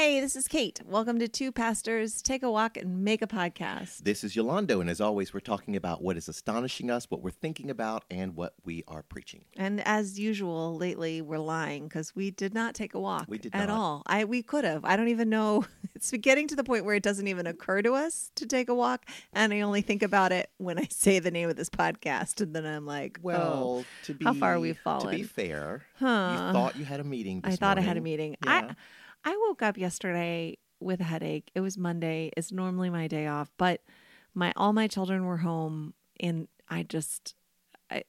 Hey, this is Kate. Welcome to Two Pastors Take a Walk and Make a Podcast. This is Yolando, and as always, we're talking about what is astonishing us, what we're thinking about, and what we are preaching. And as usual, lately we're lying because we did not take a walk We did at not. all. I we could have. I don't even know. It's getting to the point where it doesn't even occur to us to take a walk, and I only think about it when I say the name of this podcast, and then I'm like, oh, Well, to be how far we've fallen. To be fair, Huh. you thought you had a meeting. This I thought I had a meeting. Yeah. I I woke up yesterday with a headache. It was Monday. It's normally my day off, but my all my children were home and I just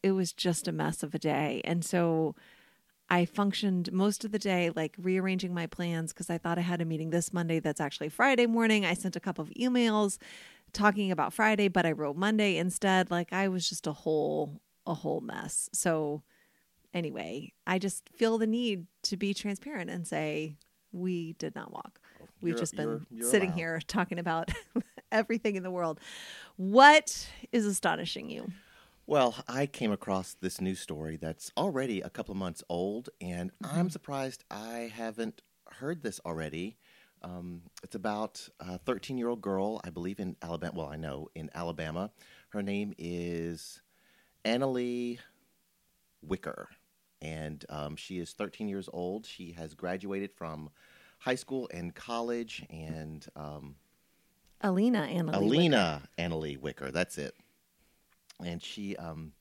it was just a mess of a day. And so I functioned most of the day like rearranging my plans because I thought I had a meeting this Monday that's actually Friday morning. I sent a couple of emails talking about Friday, but I wrote Monday instead. Like I was just a whole a whole mess. So anyway, I just feel the need to be transparent and say we did not walk. We've You're- just been you're- you're sitting allowed. here talking about everything in the world. What is astonishing you? Well, I came across this news story that's already a couple of months old, and I'm surprised I haven't heard this already. Um, it's about a 13 year old girl, I believe in Alabama. Well, I know in Alabama. Her name is Analeigh Wicker, and um, she is 13 years old. She has graduated from high school and college, and um, Alena Analeigh. Wicker. Alena Analeigh Wicker. That's it. And she um,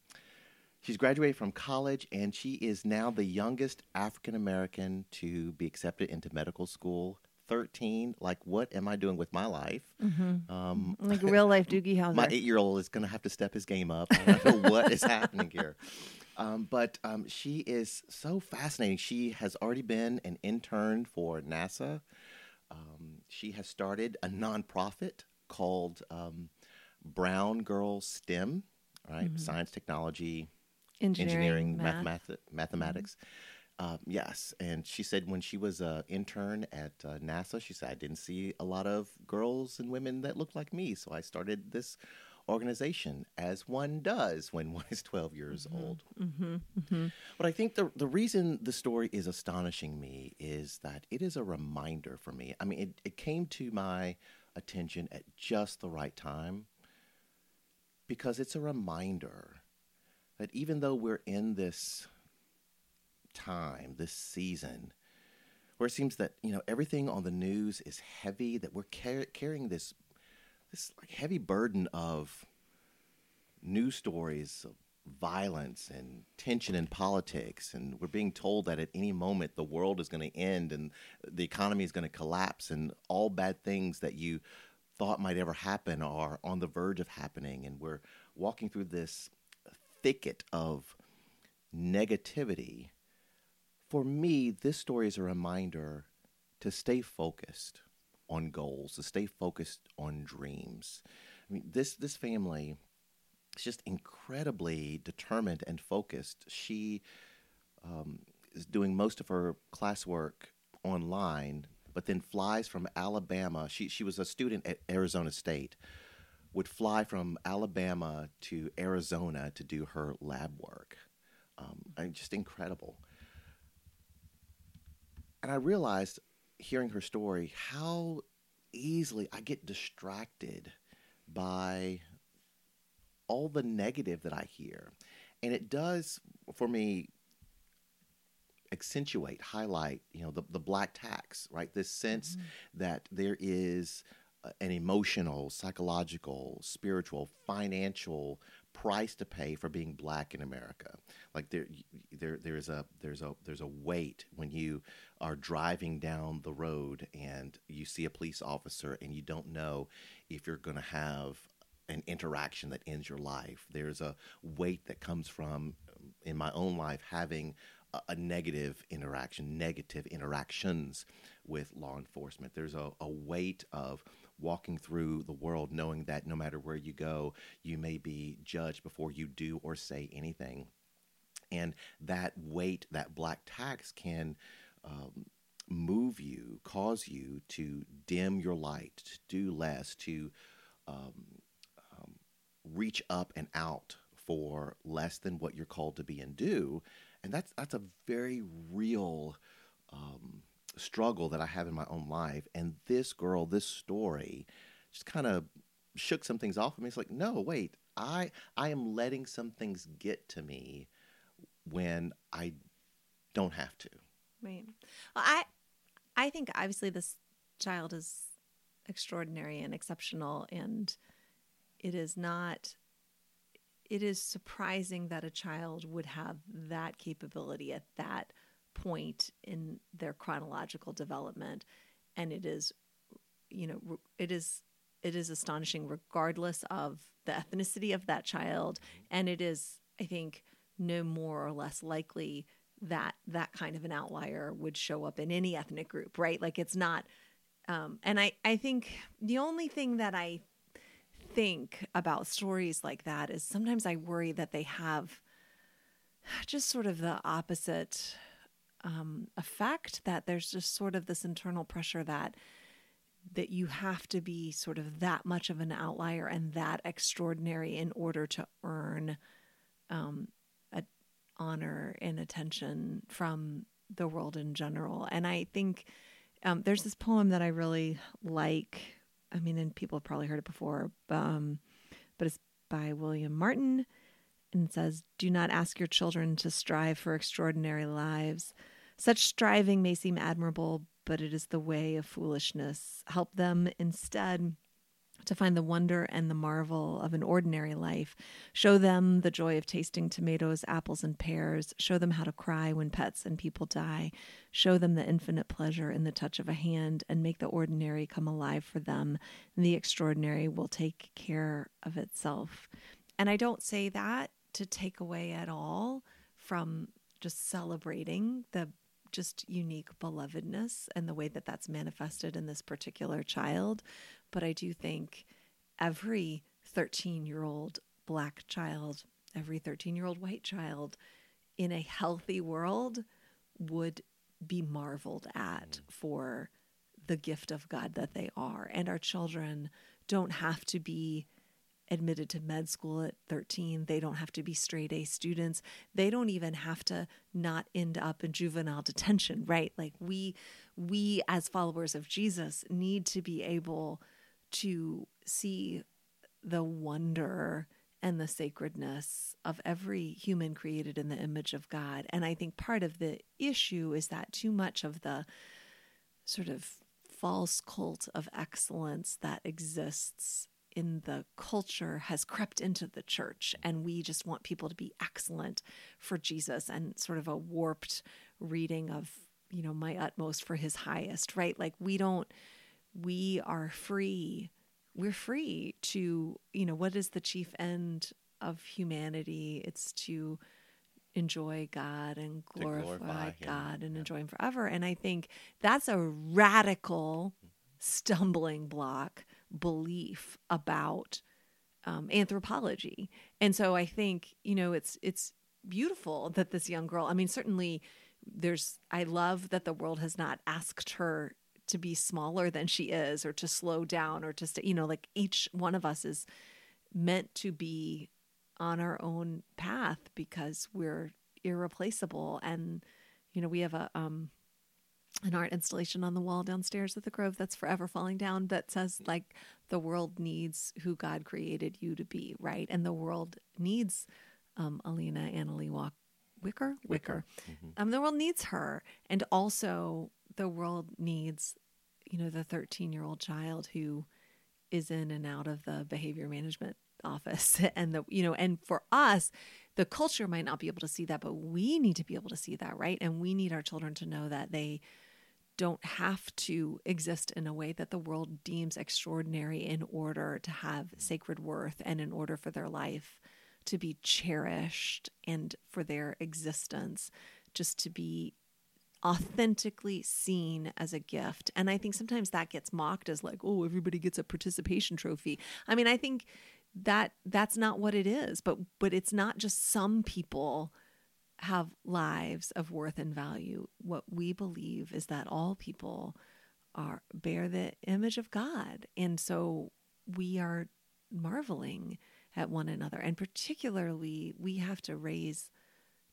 she's graduated from college, and she is now the youngest African American to be accepted into medical school. Thirteen. Like, what am I doing with my life? Um, Like real life Doogie Howser. my eight-year-old is going to have to step his game up. I don't know what is happening here. Um, but um, she is so fascinating. She has already been an intern for NASA. Um, she has started a nonprofit called um, Brown Girl STEM, right? Science, technology, engineering, engineering, math. mathemath- mathematics. Um, yes, and she said when she was an intern at uh, NASA, she said I didn't see a lot of girls and women that looked like me, so I started this organization, as one does when one is 12 years old. Mm-hmm. But I think the the reason the story is astonishing me is that it is a reminder for me. I mean, it, it came to my attention at just the right time because it's a reminder that even though we're in this time, this season, where it seems that you know everything on the news is heavy, that we're car- carrying this this like heavy burden of news stories of violence and tension in politics and we're being told that at any moment the world is going to end and the economy is going to collapse and all bad things that you thought might ever happen are on the verge of happening and we're walking through this thicket of negativity for me this story is a reminder to stay focused on goals to stay focused on dreams i mean this this family is just incredibly determined and focused. She um, is doing most of her classwork online, but then flies from Alabama. She she was a student at Arizona State. Would fly from Alabama to Arizona to do her lab work. Um, just incredible. And I realized, hearing her story, how easily I get distracted by all the negative that I hear. And it does, for me, accentuate, highlight, you know, the, the black tax, right? This sense mm-hmm. that there is an emotional, psychological, spiritual, financial price to pay for being black in America. Like there, there, there's a there's a there's a weight when you are driving down the road and you see a police officer and you don't know if you're going to have an interaction that ends your life. There's a weight that comes from, in my own life, having a, a negative interaction, negative interactions with law enforcement. There's a, a weight of walking through the world knowing that no matter where you go, you may be judged before you do or say anything. And that weight, that black tax can um, move you, cause you to dim your light, to do less, to um, um, reach up and out for less than what you're called to be and do. And that's that's a very real um, struggle that I have in my own life. And this girl, this story, just kind of shook some things off of me. It's like, no, wait, I I am letting some things get to me when I don't have to. Right. Well, I I think obviously this child is extraordinary and exceptional and it is not it is surprising that a child would have that capability at that point in their chronological development. And it is you know it is it is astonishing regardless of the ethnicity of that child. Mm-hmm. And it is i think no more or less likely that that kind of an outlier would show up in any ethnic group right? Like it's not um, and i i think the only thing that i think about stories like that is sometimes i worry that they have just sort of the opposite um, effect that there's just sort of this internal pressure that that you have to be sort of that much of an outlier and that extraordinary in order to earn um, honor and attention from the world in general. And I think um, there's this poem that I really like. I mean, and people have probably heard it before, um, but it's by William Martin and says, Do not ask your children to strive for extraordinary lives. Such striving may seem admirable, but it is the way of foolishness. Help them instead to find the wonder and the marvel of an ordinary life. Show them the joy of tasting tomatoes, apples, and pears. Show them how to cry when pets and people die. Show them the infinite pleasure in the touch of a hand and make the ordinary come alive for them. And the extraordinary will take care of itself. And I don't say that to take away at all from just celebrating the just unique belovedness and the way that that's manifested in this particular child. But I do think every 13 year old black child, every 13 year old white child in a healthy world would be marveled at mm. for the gift of God that they are. And our children don't have to be admitted to med school at 13. They don't have to be straight A students. They don't even have to not end up in juvenile detention, right? Like we we as followers of Jesus need to be able to see the wonder and the sacredness of every human created in the image of God. And I think part of the issue is that too much of the sort of false cult of excellence that exists in the culture has crept into the church and we just want people to be excellent for Jesus and sort of a warped reading of you know my utmost for his highest right like we don't we are free we're free to you know what is the chief end of humanity it's to enjoy God and glorify, glorify God and yeah. enjoy him forever and i think that's a radical stumbling block belief about um, anthropology. And so I think, you know, it's it's beautiful that this young girl, I mean, certainly there's I love that the world has not asked her to be smaller than she is or to slow down or to stay, you know, like each one of us is meant to be on our own path because we're irreplaceable and you know, we have a um an art installation on the wall downstairs at the Grove that's forever falling down that says like the world needs who God created you to be, right? And the world needs um, Alena Analeigh Walk Wicker Wicker. Mm-hmm. Um, the world needs her, and also the world needs, you know, the 13 year old child who is in and out of the behavior management office, and the you know, and for us, the culture might not be able to see that, but we need to be able to see that, right? And we need our children to know that they don't have to exist in a way that the world deems extraordinary in order to have sacred worth and in order for their life to be cherished and for their existence just to be authentically seen as a gift. And I think sometimes that gets mocked as like, oh, everybody gets a participation trophy. I mean, I think that that's not what it is, but but it's not just some people have lives of worth and value. What we believe is that all people are bear the image of God. And so we are marveling at one another. And particularly we have to raise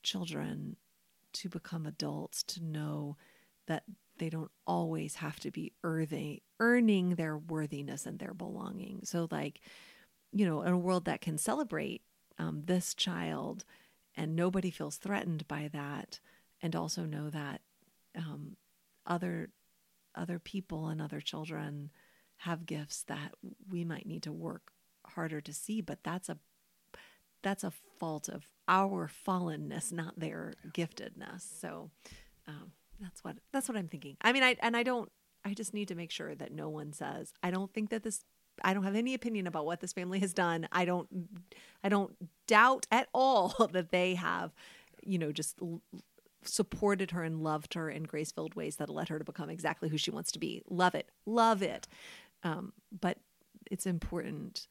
children to become adults to know that they don't always have to be earning earning their worthiness and their belonging. So like, you know, in a world that can celebrate um, this child and nobody feels threatened by that, and also know that um, other other people and other children have gifts that we might need to work harder to see, but that's a that's a fault of our fallenness, not their giftedness. So um, that's what that's what I'm thinking. I mean, I and I don't. I just need to make sure that no one says I don't think that this. I don't have any opinion about what this family has done. I don't. I don't doubt at all that they have, you know, just l- supported her and loved her in grace filled ways that led her to become exactly who she wants to be. Love it, love it. Um, but it's important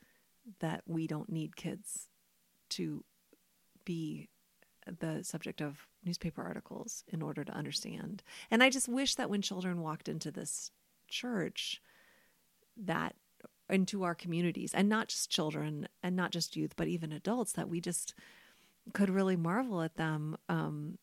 that we don't need kids to be the subject of newspaper articles in order to understand. And I just wish that when children walked into this church, that into our communities, and not just children and not just youth, but even adults, that we just could really marvel at them. Um,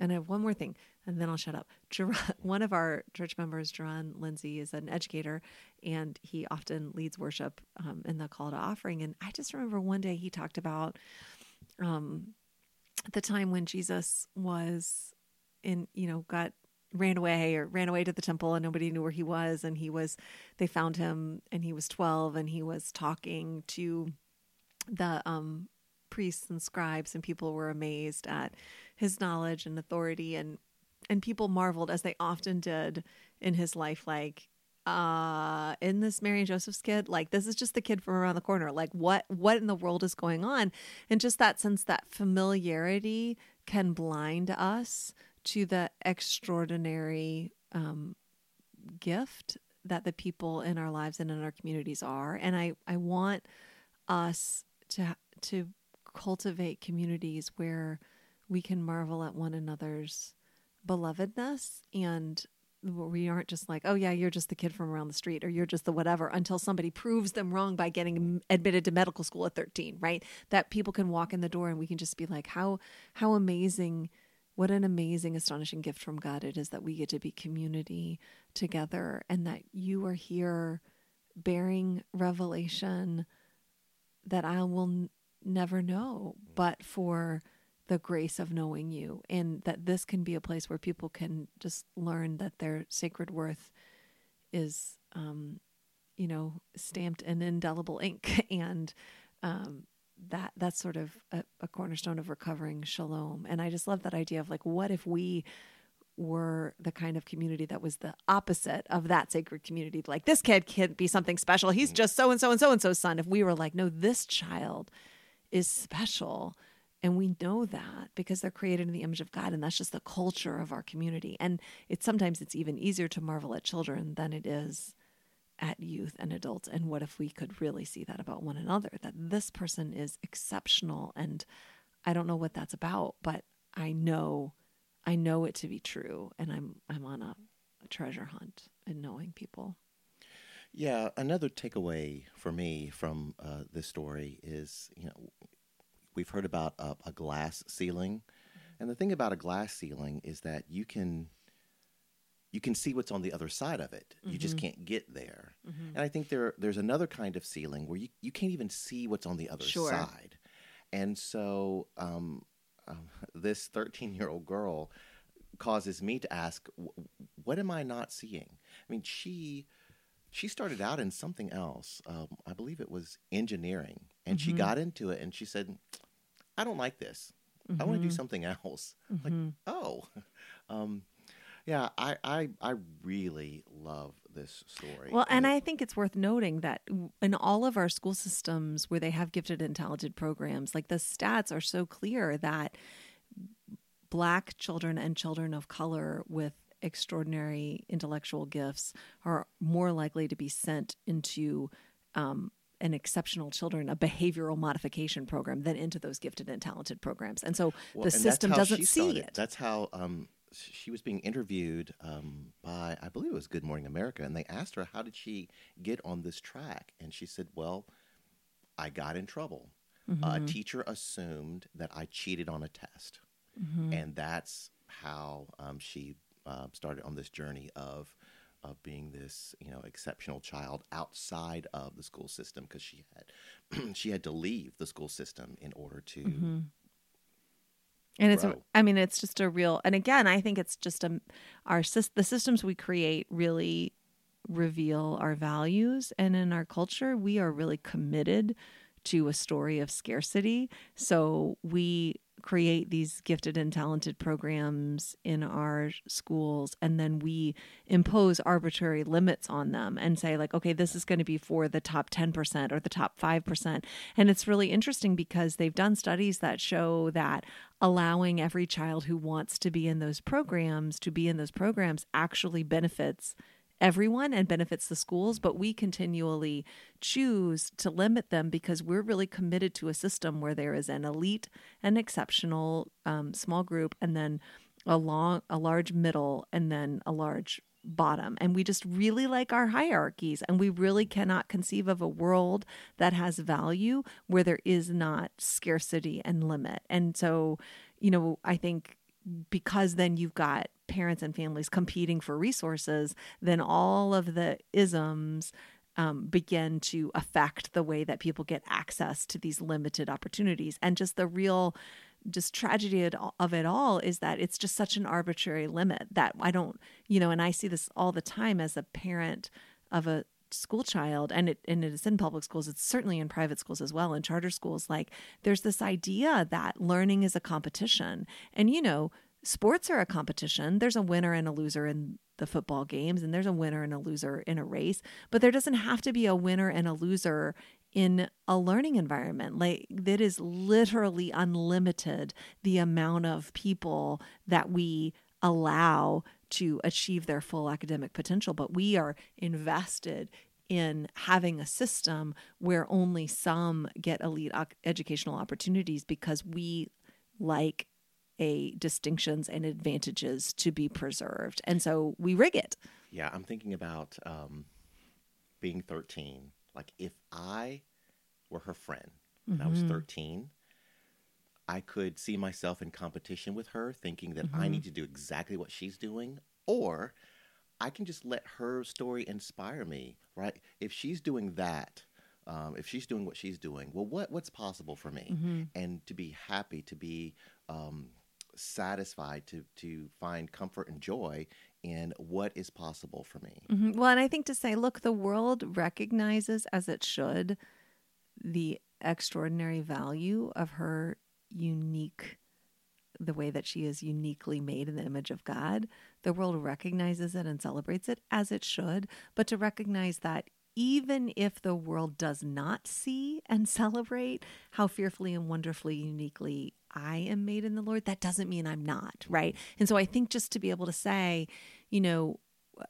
and I have one more thing, and then I'll shut up. one of our church members, Jerron Lindsay, is an educator, and he often leads worship um, in the call to offering. And I just remember one day he talked about um, the time when Jesus was in, you know, got ran away or ran away to the temple and nobody knew where he was. And he was they found him and he was 12 and he was talking to the um priests and scribes and people were amazed at his knowledge and authority. And and people marveled as they often did in his life like uh in this Mary and Joseph's kid like this is just the kid from around the corner like what what in the world is going on? And just that sense that familiarity can blind us to the extraordinary um gift that the people in our lives and in our communities are. And I I want us to to cultivate communities where we can marvel at one another's belovedness and we aren't just like, oh yeah, you're just the kid from around the street or you're just the whatever until somebody proves them wrong by getting admitted to medical school at 13, right? That people can walk in the door and we can just be like, how how amazing what an amazing astonishing gift from God it is that we get to be community together and that you are here bearing revelation that I will n- never know but for the grace of knowing you and that this can be a place where people can just learn that their sacred worth is um, you know stamped in indelible ink. And um, that that's sort of a, a cornerstone of recovering shalom. And i just love that idea of like what if we were the kind of community that was the opposite of that sacred community? Like this kid can't be something special. He's just so and so and so and so's son. If we were like no this child is special and we know that because they're created in the image of God and that's just the culture of our community. And it's sometimes it's even easier to marvel at children than it is at youth and adults. And what if we could really see that about one another that this person is exceptional and I don't know what that's about, but I know I know it to be true and I'm I'm on a, a treasure hunt in knowing people. Yeah, another takeaway for me from uh, this story is, you know, we've heard about a, a glass ceiling, and the thing about a glass ceiling is that you can you can see what's on the other side of it. You mm-hmm. just can't get there. Mm-hmm. And I think there there's another kind of ceiling where you, you can't even see what's on the other sure. side. And so um, um, this 13 year old girl causes me to ask, what am I not seeing? I mean, she she started out in something else. Um, I believe it was engineering, and mm-hmm. she got into it, and she said, I don't like this. Mm-hmm. I want to do something else. Mm-hmm. Like, oh, um, yeah, I, I, I really love this story. Well, and, and I think it's worth noting that in all of our school systems where they have gifted and talented programs, like the stats are so clear that black children and children of color with extraordinary intellectual gifts are more likely to be sent into um, an exceptional children a behavioral modification program than into those gifted and talented programs. And so well, the and system doesn't see it. That's how um, she was being interviewed um, by, I believe it was Good Morning America, and they asked her, How did she get on this track? And she said, Well, I got in trouble. Mm-hmm. Uh, a teacher assumed that I cheated on a test. Mm-hmm. And that's how um, she uh, started on this journey of of being this you know exceptional child outside of the school system because she had she had to leave the school system in order to Mm-hmm. and it's i mean it's just a real and again i think it's just a our the systems we create really reveal our values. And in our culture we are really committed to a story of scarcity. So we create these gifted and talented programs in our schools and then we impose arbitrary limits on them and say like okay this is going to be for the top 10% or the top 5% and it's really interesting because they've done studies that show that allowing every child who wants to be in those programs to be in those programs actually benefits everyone and benefits the schools, but we continually choose to limit them because we're really committed to a system where there is an elite and exceptional um, small group, and then a long, a large middle, and then a large bottom. And we just really like our hierarchies, and we really cannot conceive of a world that has value where there is not scarcity and limit. And so, you know, I think because then you've got parents and families competing for resources, then all of the isms um, begin to affect the way that people get access to these limited opportunities. And just the real just tragedy of it all is that it's just such an arbitrary limit that I don't, you know, and I see this all the time as a parent of a school child and it and it is in public schools it's certainly in private schools as well in charter schools like there's this idea that learning is a competition. And you know sports are a competition. There's a winner and a loser in the football games and there's a winner and a loser in a race. But there doesn't have to be a winner and a loser in a learning environment. Like that is literally unlimited the amount of people that we allow to achieve their full academic potential. But we are invested in having a system where only some get elite educational opportunities because we like a distinctions and advantages to be preserved and so we rig it Yeah, I'm thinking about um, being 13. Like, if I were her friend when I was Mm-hmm. 13, I could see myself in competition with her, thinking that Mm-hmm. I need to do exactly what she's doing, or I can just let her story inspire me, right? If she's doing that, um, if she's doing what she's doing, well, what what's possible for me? Mm-hmm. And to be happy, to be um, satisfied, to to find comfort and joy in what is possible for me. Mhm. Well, and I think to say, look, the world recognizes, as it should, the extraordinary value of her unique, the way that she is uniquely made in the image of God. The world recognizes it and celebrates it, as it should. But to recognize that even if the world does not see and celebrate how fearfully and wonderfully uniquely I am made in the Lord, that doesn't mean I'm not, right? And so I think just to be able to say, you know,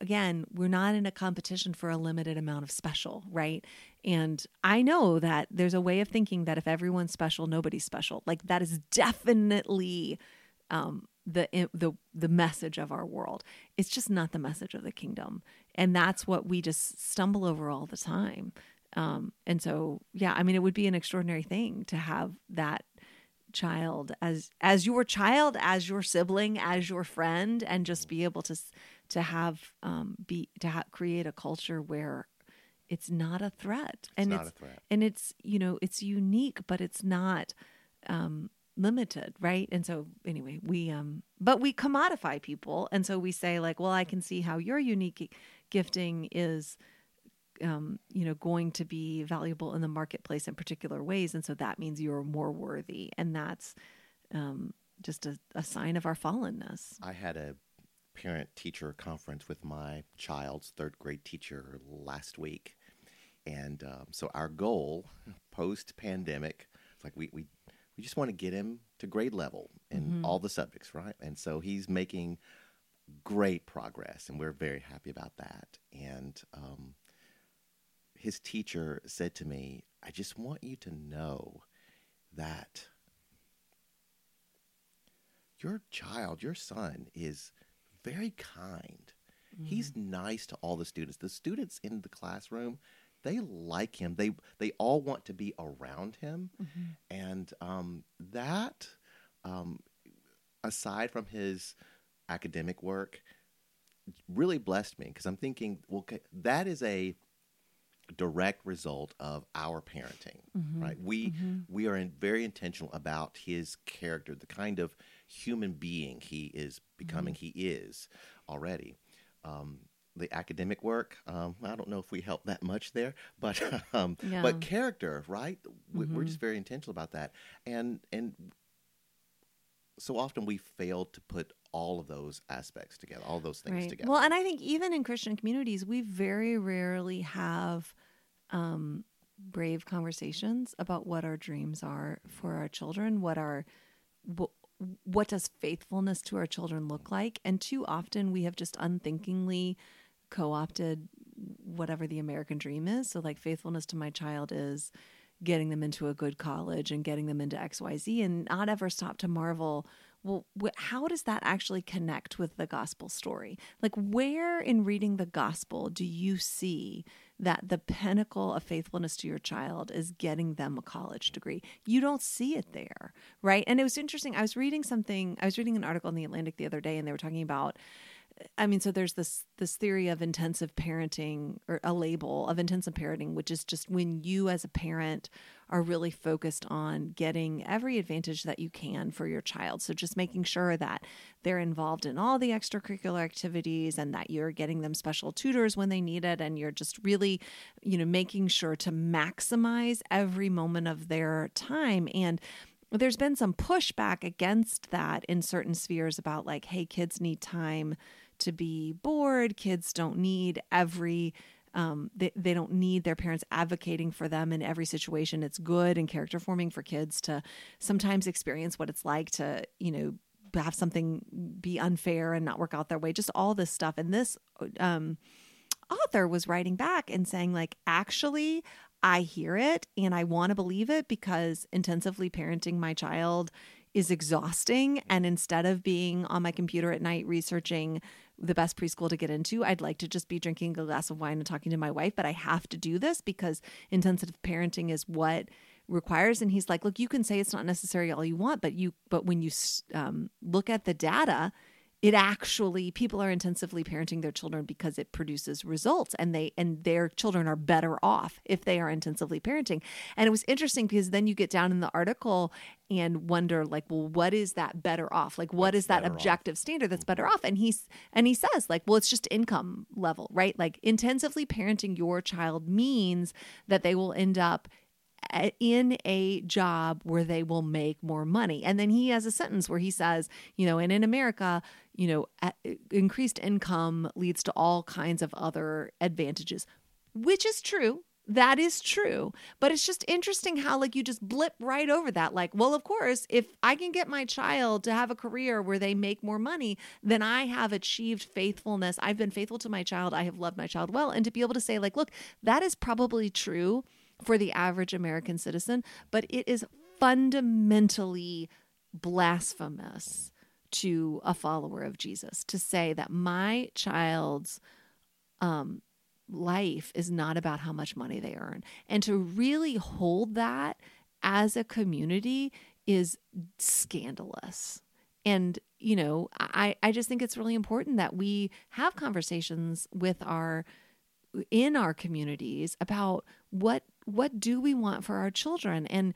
again, we're not in a competition for a limited amount of special, right? And I know that there's a way of thinking that if everyone's special, nobody's special. Like that is definitely um, the the the message of our world. It's just not the message of the kingdom, and that's what we just stumble over all the time. Um, and so, yeah, I mean, it would be an extraordinary thing to have that child as as your child, as your sibling, as your friend, and just be able to to have um, be to ha- create a culture where it's not a threat, and not it's a threat. and it's you know it's unique, but it's not um, limited, right? And so anyway, we um, but we commodify people, and so we say like, well, I can see how your unique gifting is um, you know, going to be valuable in the marketplace in particular ways. And so that means you're more worthy. And that's um, just a, a sign of our fallenness. I had a parent teacher conference with my child's third grade teacher last week. And um, so our goal post pandemic, it's like we, we, we just want to get him to grade level in all the subjects, right? And so he's making great progress, and we're very happy about that. And um, his teacher said to me, I just want you to know that your child, your son, is very kind. He's nice to all the students. The students in the classroom, they like him. They they all want to be around him, and um, that, um, aside from his academic work, really blessed me because I'm thinking, well, that is a direct result of our parenting, Mm-hmm. right? We we are in, very intentional about his character, the kind of human being he is becoming. Mm-hmm. He is already. Um, the academic work, um, I don't know if we help that much there, but um, Yeah. but character, right? We, We're Mhm. just very intentional about that, and and so often we fail to put all of those aspects together, all those things right. together. Well, and I think even in Christian communities, we very rarely have um, brave conversations about what our dreams are for our children, what our what, what does faithfulness to our children look like, and too often we have just unthinkingly co-opted whatever the American dream is. So, like faithfulness to my child is getting them into a good college and getting them into XYZ and not ever stop to marvel well wh- how does that actually connect with the gospel story? Like where in reading the gospel do you see that the pinnacle of faithfulness to your child is getting them a college degree? You don't see it there right? And it was interesting i was reading something i was reading an article in the atlantic the other day and they were talking about I mean, so there's this this theory of intensive parenting or a label of intensive parenting, which is just when you as a parent are really focused on getting every advantage that you can for your child. So just making sure that they're involved in all the extracurricular activities and that you're getting them special tutors when they need it and you're just really, you know, making sure to maximize every moment of their time and there's been some pushback against that in certain spheres about like hey kids need time to be bored. Kids don't need every um, they, they don't need their parents advocating for them in every situation. It's good and character forming for kids to sometimes experience what it's like to you know have something be unfair and not work out their way just all this stuff. And this um, author was writing back and saying like actually i hear it and i want to believe it because intensively parenting my child is exhausting. And instead of being on my computer at night researching the best preschool to get into. I'd like to just be drinking a glass of wine and talking to my wife but i have to do this because intensive parenting is what requires. And he's like look you can say it's not necessary all you want but you but when you um, look at the data it actually people are intensively parenting their children because it produces results and they and their children are better off if they are intensively parenting. And it was interesting because then you get down in the article and wonder like well what is that better off? Like what What's is that better off? objective standard that's mm-hmm. better off? And he's and he says like well it's just income level right? Like intensively parenting your child means that they will end up in a job where they will make more money. And then he has a sentence where he says, you know, and in America, you know, increased income leads to all kinds of other advantages, which is true. That is true. But it's just interesting how, like, you just blip right over that. Like, well, of course, if I can get my child to have a career where they make more money, then I have achieved faithfulness. I've been faithful to my child. I have loved my child well. And to be able to say, like, look, that is probably true for the average American citizen, but it is fundamentally blasphemous to a follower of Jesus to say that my child's um, life is not about how much money they earn. And to really hold that as a community is scandalous. And, you know, I, I just think it's really important that we have conversations with our in our communities about what what do we want for our children? And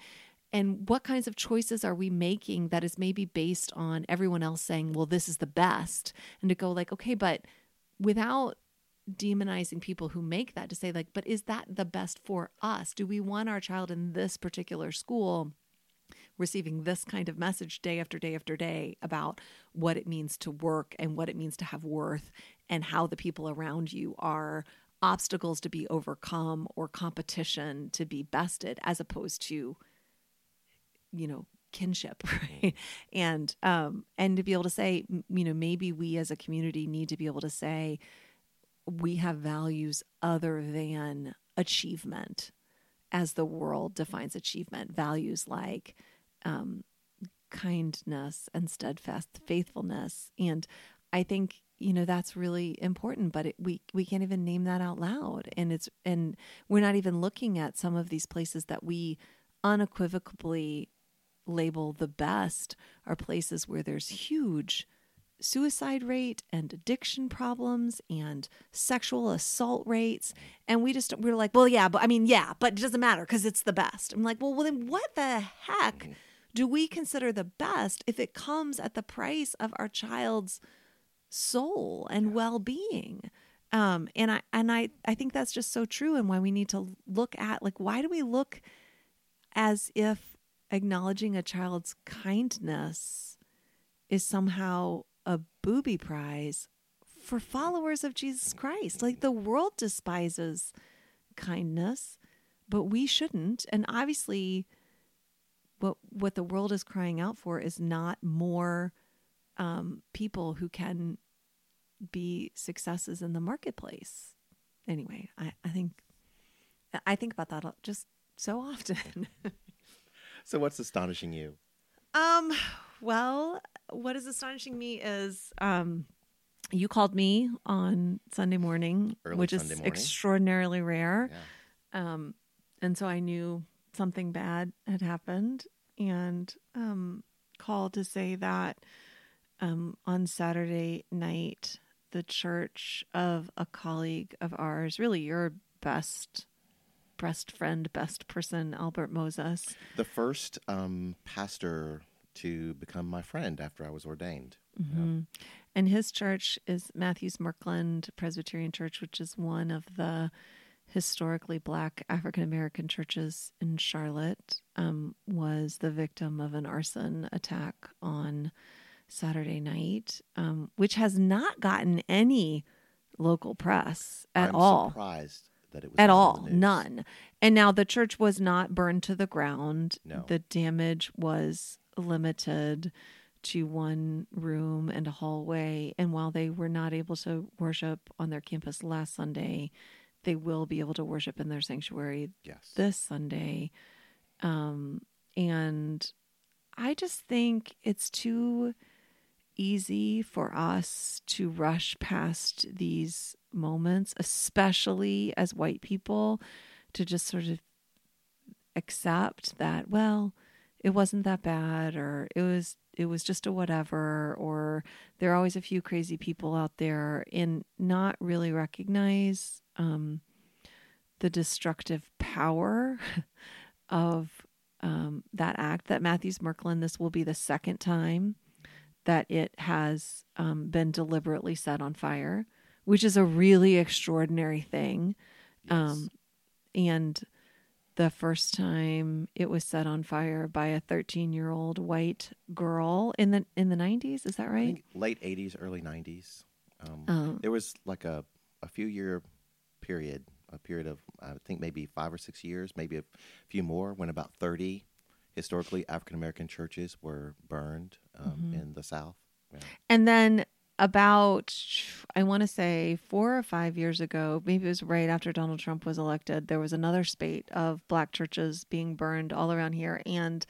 and what kinds of choices are we making that is maybe based on everyone else saying well this is the best? And to go like okay but without demonizing people who make that to say like but is that the best for us? Do we want our child in this particular school receiving this kind of message day after day after day about what it means to work and what it means to have worth and how the people around you are obstacles to be overcome or competition to be bested as opposed to you know kinship right? And um and to be able to say you know maybe we as a community need to be able to say we have values other than achievement as the world defines achievement. Values like um, kindness and steadfast faithfulness. And i think you know that's really important but it, we we can't even name that out loud. And it's and we're not even looking at some of these places that we unequivocally label the best are places where there's huge suicide rate and addiction problems and sexual assault rates. And we just we are like well yeah but i mean yeah but it doesn't matter because it's the best. I'm like well, well then what the heck mm-hmm. do we consider the best if it comes at the price of our child's soul and well-being um and i and i i think that's just so true and why we need to look at like why do we look as if acknowledging a child's kindness is somehow a booby prize for followers of Jesus Christ. Like the world despises kindness, but we shouldn't. And obviously, what what the world is crying out for is not more um, people who can be successes in the marketplace. Anyway, I, I think I think about that just so often. so, what's astonishing you? Um, well, what is astonishing me is um, you called me on Sunday morning, Early which Sunday is morning. extraordinarily rare. Yeah. Um, and so I knew something bad had happened and um, called to say that um, on Saturday night, the church of a colleague of ours, really your best best friend, best person, Albert Moses. The first um, pastor to become my friend after I was ordained. Mm-hmm. And his church is Matthews Murkland Presbyterian Church, which is one of the historically black African American churches in Charlotte, um, was the victim of an arson attack on Saturday night, um, which has not gotten any local press at I'm all. Surprised that it was at all, none. And now the church was not burned to the ground. No. The damage was limited to one room and a hallway. And while they were not able to worship on their campus last Sunday, they will be able to worship in their sanctuary Yes. this Sunday. Um, and I just think it's too easy for us to rush past these moments, especially as white people, to just sort of accept that, well, it wasn't that bad or it was it was just a whatever or there are always a few crazy people out there and not really recognize um, the destructive power of um, that act that Matthews Murkland this will be the second time that it has um, been deliberately set on fire which is a really extraordinary thing Yes. um, and the first time it was set on fire by a 13 year old white girl in the in the 90s is that right late 80s, early 90s. Um, Um, there was like a, a few year period, a period of, I think maybe five or six years, maybe a few more, when about 30 historically African American churches were burned um, Mm-hmm. in the South. Yeah. and then about i want to say four or five years ago maybe it was right after donald trump was elected there was another spate of black churches being burned all around here and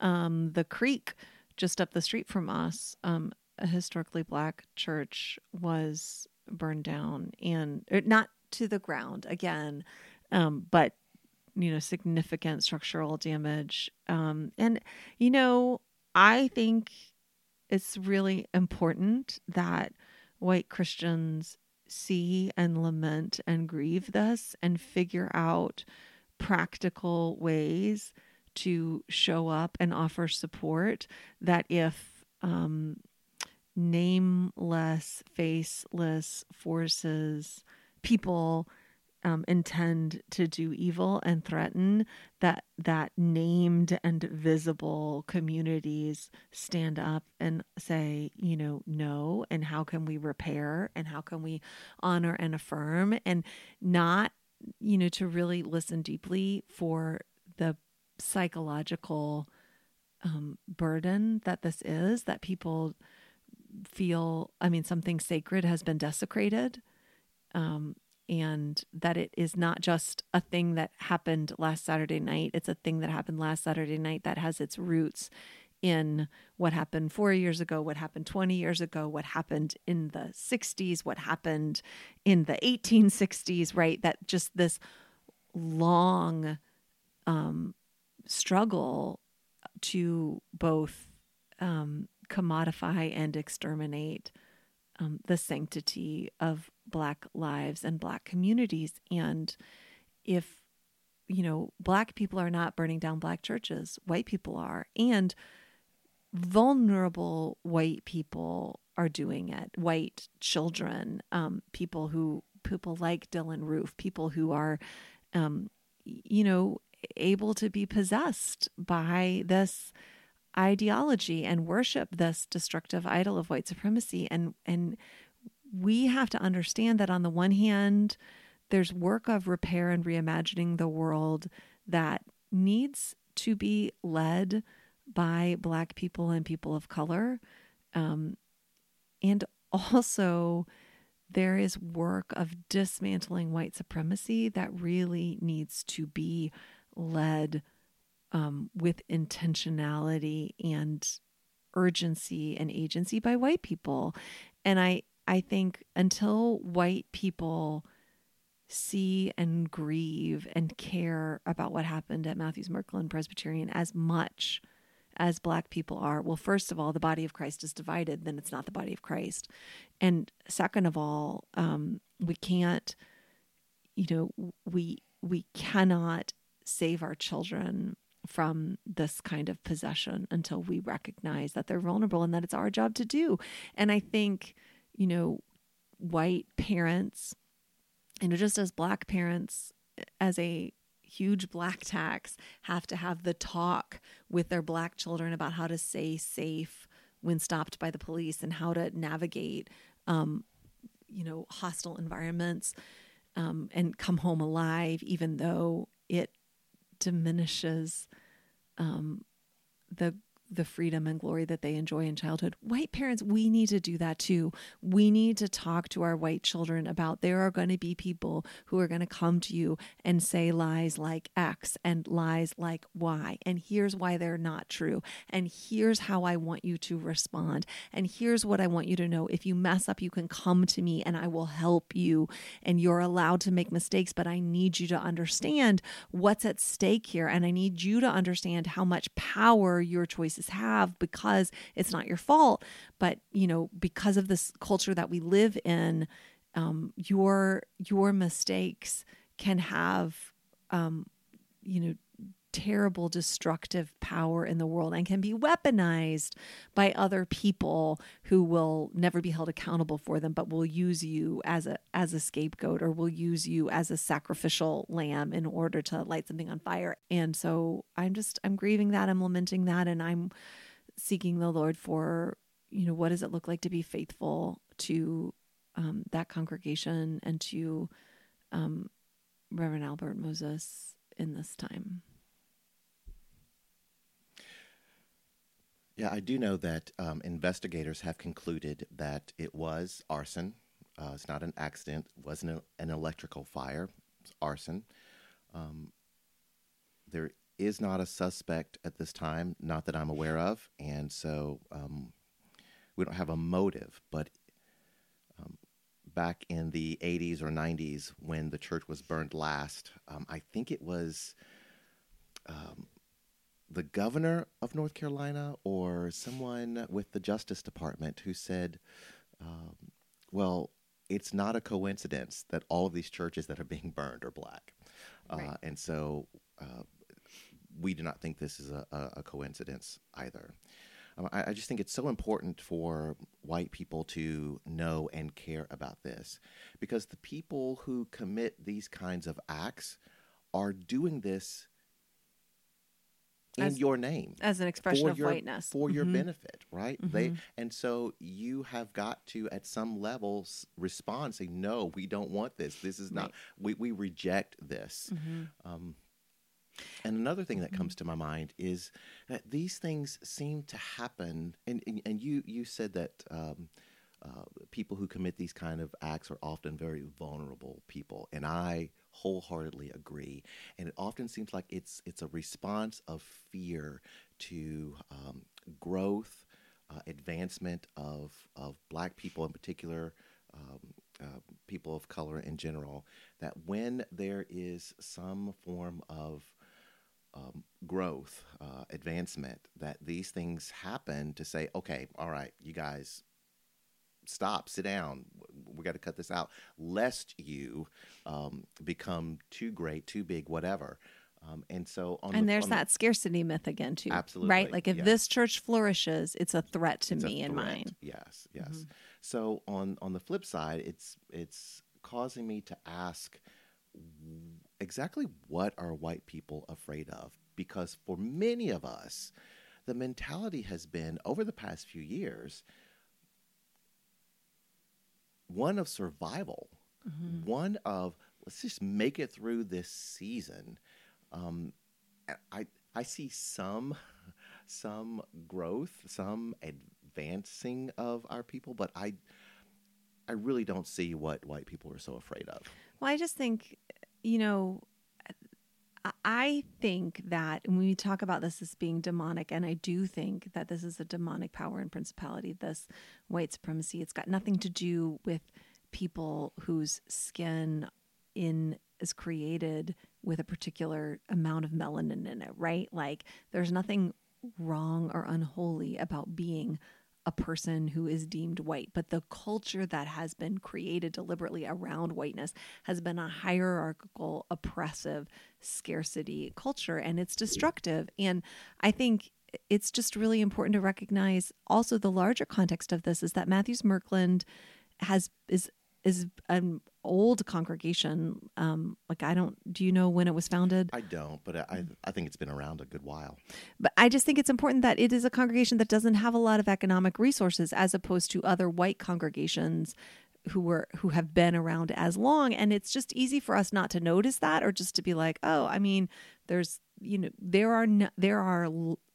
um, the creek just up the street from us um, a historically black church was burned down and er, not to the ground again um, but you know significant structural damage. Um, and you know i think it's really important that white Christians see and lament and grieve this and figure out practical ways to show up and offer support that if um, nameless, faceless forces, people um, intend to do evil and threaten that that named and visible communities stand up and say you know no and how can we repair and how can we honor and affirm? And not you know to really listen deeply for the psychological um, burden that this is that people feel i mean something sacred has been desecrated um, and that it is not just a thing that happened last Saturday night. It's a thing that happened last Saturday night that has its roots in what happened four years ago, what happened 20 years ago, what happened in the 60s, what happened in the 1860s, right? That just this long um, struggle to both um, commodify and exterminate um, the sanctity of Black lives and Black communities. And if, you know, Black people are not burning down Black churches, white people are. And vulnerable white people are doing it white children um, people who people like Dylann Roof people who are um, you know able to be possessed by this ideology and worship this destructive idol of white supremacy. And and we have to understand that on the one hand there's work of repair and reimagining the world that needs to be led by black people and people of color. Um, and also there is work of dismantling white supremacy that really needs to be led um, with intentionality and urgency and agency by white people. And I, I think until white people see and grieve and care about what happened at Matthews Murkland Presbyterian as much as black people are well first of all the body of christ is divided then it's not the body of christ and second of all um, we can't you know we we cannot save our children from this kind of possession until we recognize that they're vulnerable and that it's our job to do. And I think, you know, white parents, you know, just as black parents, as a huge black tax, have to have the talk with their black children about how to stay safe when stopped by the police and how to navigate, um, you know, hostile environments um, and come home alive, even though it diminishes um, the the freedom and glory that they enjoy in childhood. White parents, we need to do that too. We need to talk to our white children about there are going to be people who are going to come to you and say lies like X and lies like Y. And here's why they're not true. And here's how I want you to respond. And here's what I want you to know. If you mess up, you can come to me and I will help you. And you're allowed to make mistakes, but I need you to understand what's at stake here. And I need you to understand how much power your choices have because it's not your fault but you know because of this culture that we live in um, your your mistakes can have um, you know terrible destructive power in the world and can be weaponized by other people who will never be held accountable for them but will use you as a as a scapegoat or will use you as a sacrificial lamb in order to light something on fire. And so i'm just i'm grieving that i'm lamenting that and i'm seeking the lord for you know what does it look like to be faithful to um, that congregation and to um, reverend albert moses in this time Yeah, I do know that um, investigators have concluded that it was arson. Uh, it's not an accident. It wasn't a, an electrical fire. It's arson. Um, there is not a suspect at this time, not that I'm aware of, and so um, we don't have a motive. But um, back in the 80s or 90s, when the church was burned last, um, I think it was um, the governor of North Carolina or someone with the Justice Department who said, um, well, it's not a coincidence that all of these churches that are being burned are black. Uh, and so uh, we do not think this is a, a coincidence either. Um, I, I, just think it's so important for white people to know and care about this because the people who commit these kinds of acts are doing this in as, your name as an expression of your, whiteness for mm-hmm. your benefit right mm-hmm. they and so you have got to at some levels respond say no we don't want this this is not right. we, we reject this mm-hmm. um, and another thing that mm-hmm. comes to my mind is that these things seem to happen and and, and you you said that um, uh, people who commit these kind of acts are often very vulnerable people and i wholeheartedly agree. And it often seems like it's it's a response of fear to um, growth, uh, advancement of of Black people in particular. Um, uh, people of color in general, that when there is some form of um, growth, uh, advancement, that these things happen to say, okay, all right, you guys, stop, sit down. We got to cut this out, lest you um, become too great, too big, whatever. Um, and so, and the, there's that the, scarcity myth again, too. Absolutely, right? Like if yes. this church flourishes, it's a threat to it's me and mine. Yes, yes. Mm-hmm. So on on the flip side, it's it's causing me to ask exactly what are white people afraid of? Because for many of us, the mentality has been over the past few years one of survival, mm-hmm. one of let's just make it through this season. Um, I I see some some growth, some advancing of our people, but I I really don't see what white people are so afraid of. Well, I just think, you know, I think that when we talk about this as being demonic, and I do think that this is a demonic power and principality, this white supremacy, it's got nothing to do with people whose skin in is created with a particular amount of melanin in it, right? Like there's nothing wrong or unholy about being a person who is deemed white, but the culture that has been created deliberately around whiteness has been a hierarchical, oppressive, scarcity culture, and it's destructive. And I think it's just really important to recognize also the larger context of this is that Matthews Murkland has is is an old congregation. Um, like I don't. Do you know when it was founded? I don't, but I I think it's been around a good while. But I just think it's important that it is a congregation that doesn't have a lot of economic resources, as opposed to other white congregations who were who have been around as long and it's just easy for us not to notice that or just to be like oh i mean there's you know there are no, there are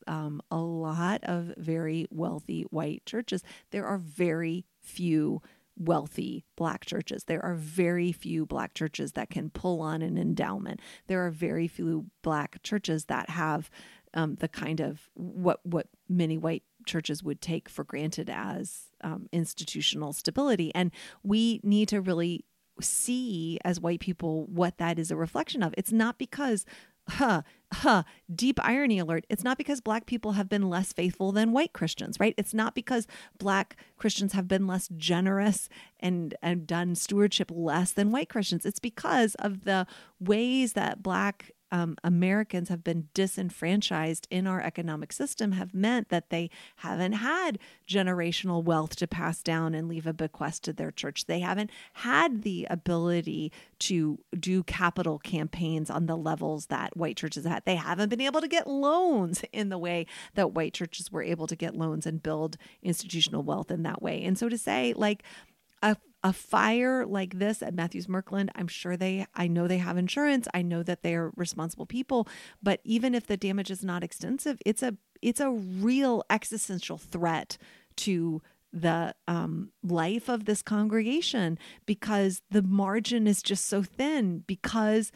um, a lot of very wealthy white churches there are very few wealthy black churches. There are very few black churches that can pull on an endowment. There are very few black churches that have um, the kind of what what many white churches would take for granted as um, institutional stability. And we need to really see as white people what that is a reflection of. It's not because huh, huh, deep irony alert. It's not because black people have been less faithful than white Christians, right? It's not because black Christians have been less generous and, and done stewardship less than white Christians. It's because of the ways that black um, Americans have been disenfranchised in our economic system have meant that they haven't had generational wealth to pass down and leave a bequest to their church. They haven't had the ability to do capital campaigns on the levels that white churches had. They haven't been able to get loans in the way that white churches were able to get loans and build institutional wealth in that way. And so to say, like, a a fire like this at Matthews Murkland, I'm sure they, I know they have insurance. I know that they're responsible people. But even if the damage is not extensive, it's a, it's a real existential threat to the um, life of this congregation because the margin is just so thin because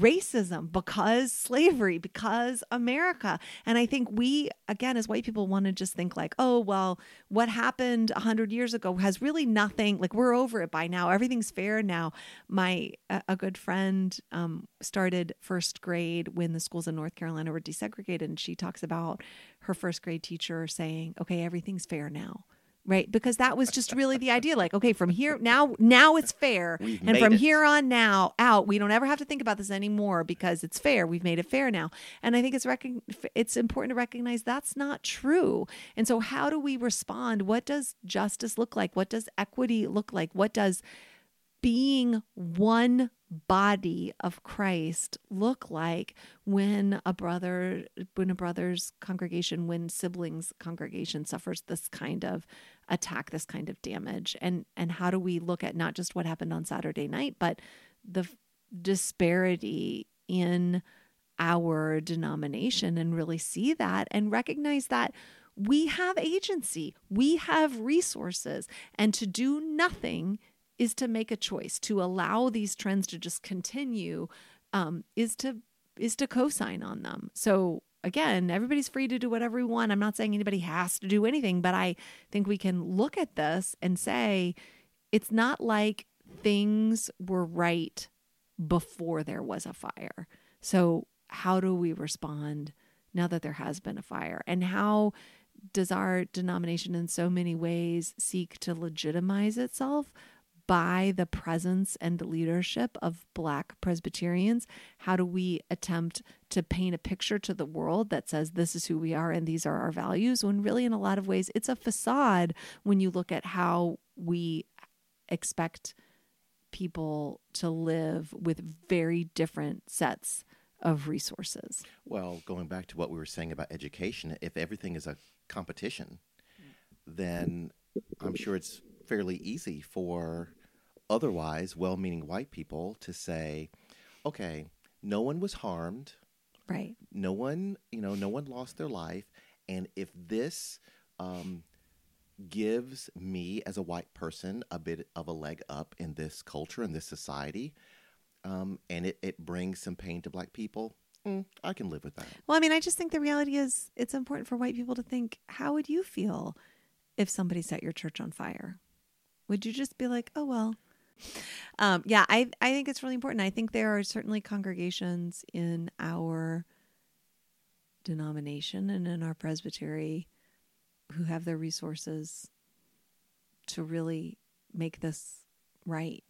racism, because slavery, because America. And I think we, again, as white people, want to just think like, oh, well, what happened 100 years ago has really nothing, like, we're over it by now. Everything's fair now. My, a, good friend um, started first grade when the schools in North Carolina were desegregated. And she talks about her first grade teacher saying, okay, everything's fair now right? Because that was just really the idea like okay from here now now it's fair. We've and from it. here on now out we don't ever have to think about this anymore because it's fair. We've made it fair now. And i think it's rec- it's important to recognize that's not true. And so how do we respond? What does justice look like? What does equity look like? What does being one body of Christ look like when a brother when a brother's congregation when siblings congregation suffers this kind of attack this kind of damage? And and how do we look at not just what happened on Saturday night but the disparity in our denomination and really see that and recognize that we have agency we have resources and to do nothing is to make a choice. To allow these trends to just continue um, is to is to co-sign on them. So again everybody's free to do whatever we want i'm not saying anybody has to do anything but i think we can look at this and say it's not like things were right before there was a fire so how do we respond now that there has been a fire? And how does our denomination, in so many ways, seek to legitimize itself by the presence and leadership of Black Presbyterians? How do we attempt to paint a picture to the world that says this is who we are and these are our values? When really, in a lot of ways, it's a facade when you look at how we expect people to live with very different sets of resources. Well, going back to what we were saying about education, if everything is a competition, then I'm sure it's fairly easy for otherwise well meaning white people to say, okay, no one was harmed. Right. No one, you know, no one lost their life. And if this um, gives me as a white person a bit of a leg up in this culture, in this society, um, and it, it brings some pain to black people, mm, I can live with that. Well, I mean, I just think the reality is it's important for white people to think how would you feel if somebody set your church on fire? Would you just be like, oh, well, um, yeah, I, I think it's really important. I think there are certainly congregations in our denomination and in our presbytery who have the resources to really make this right.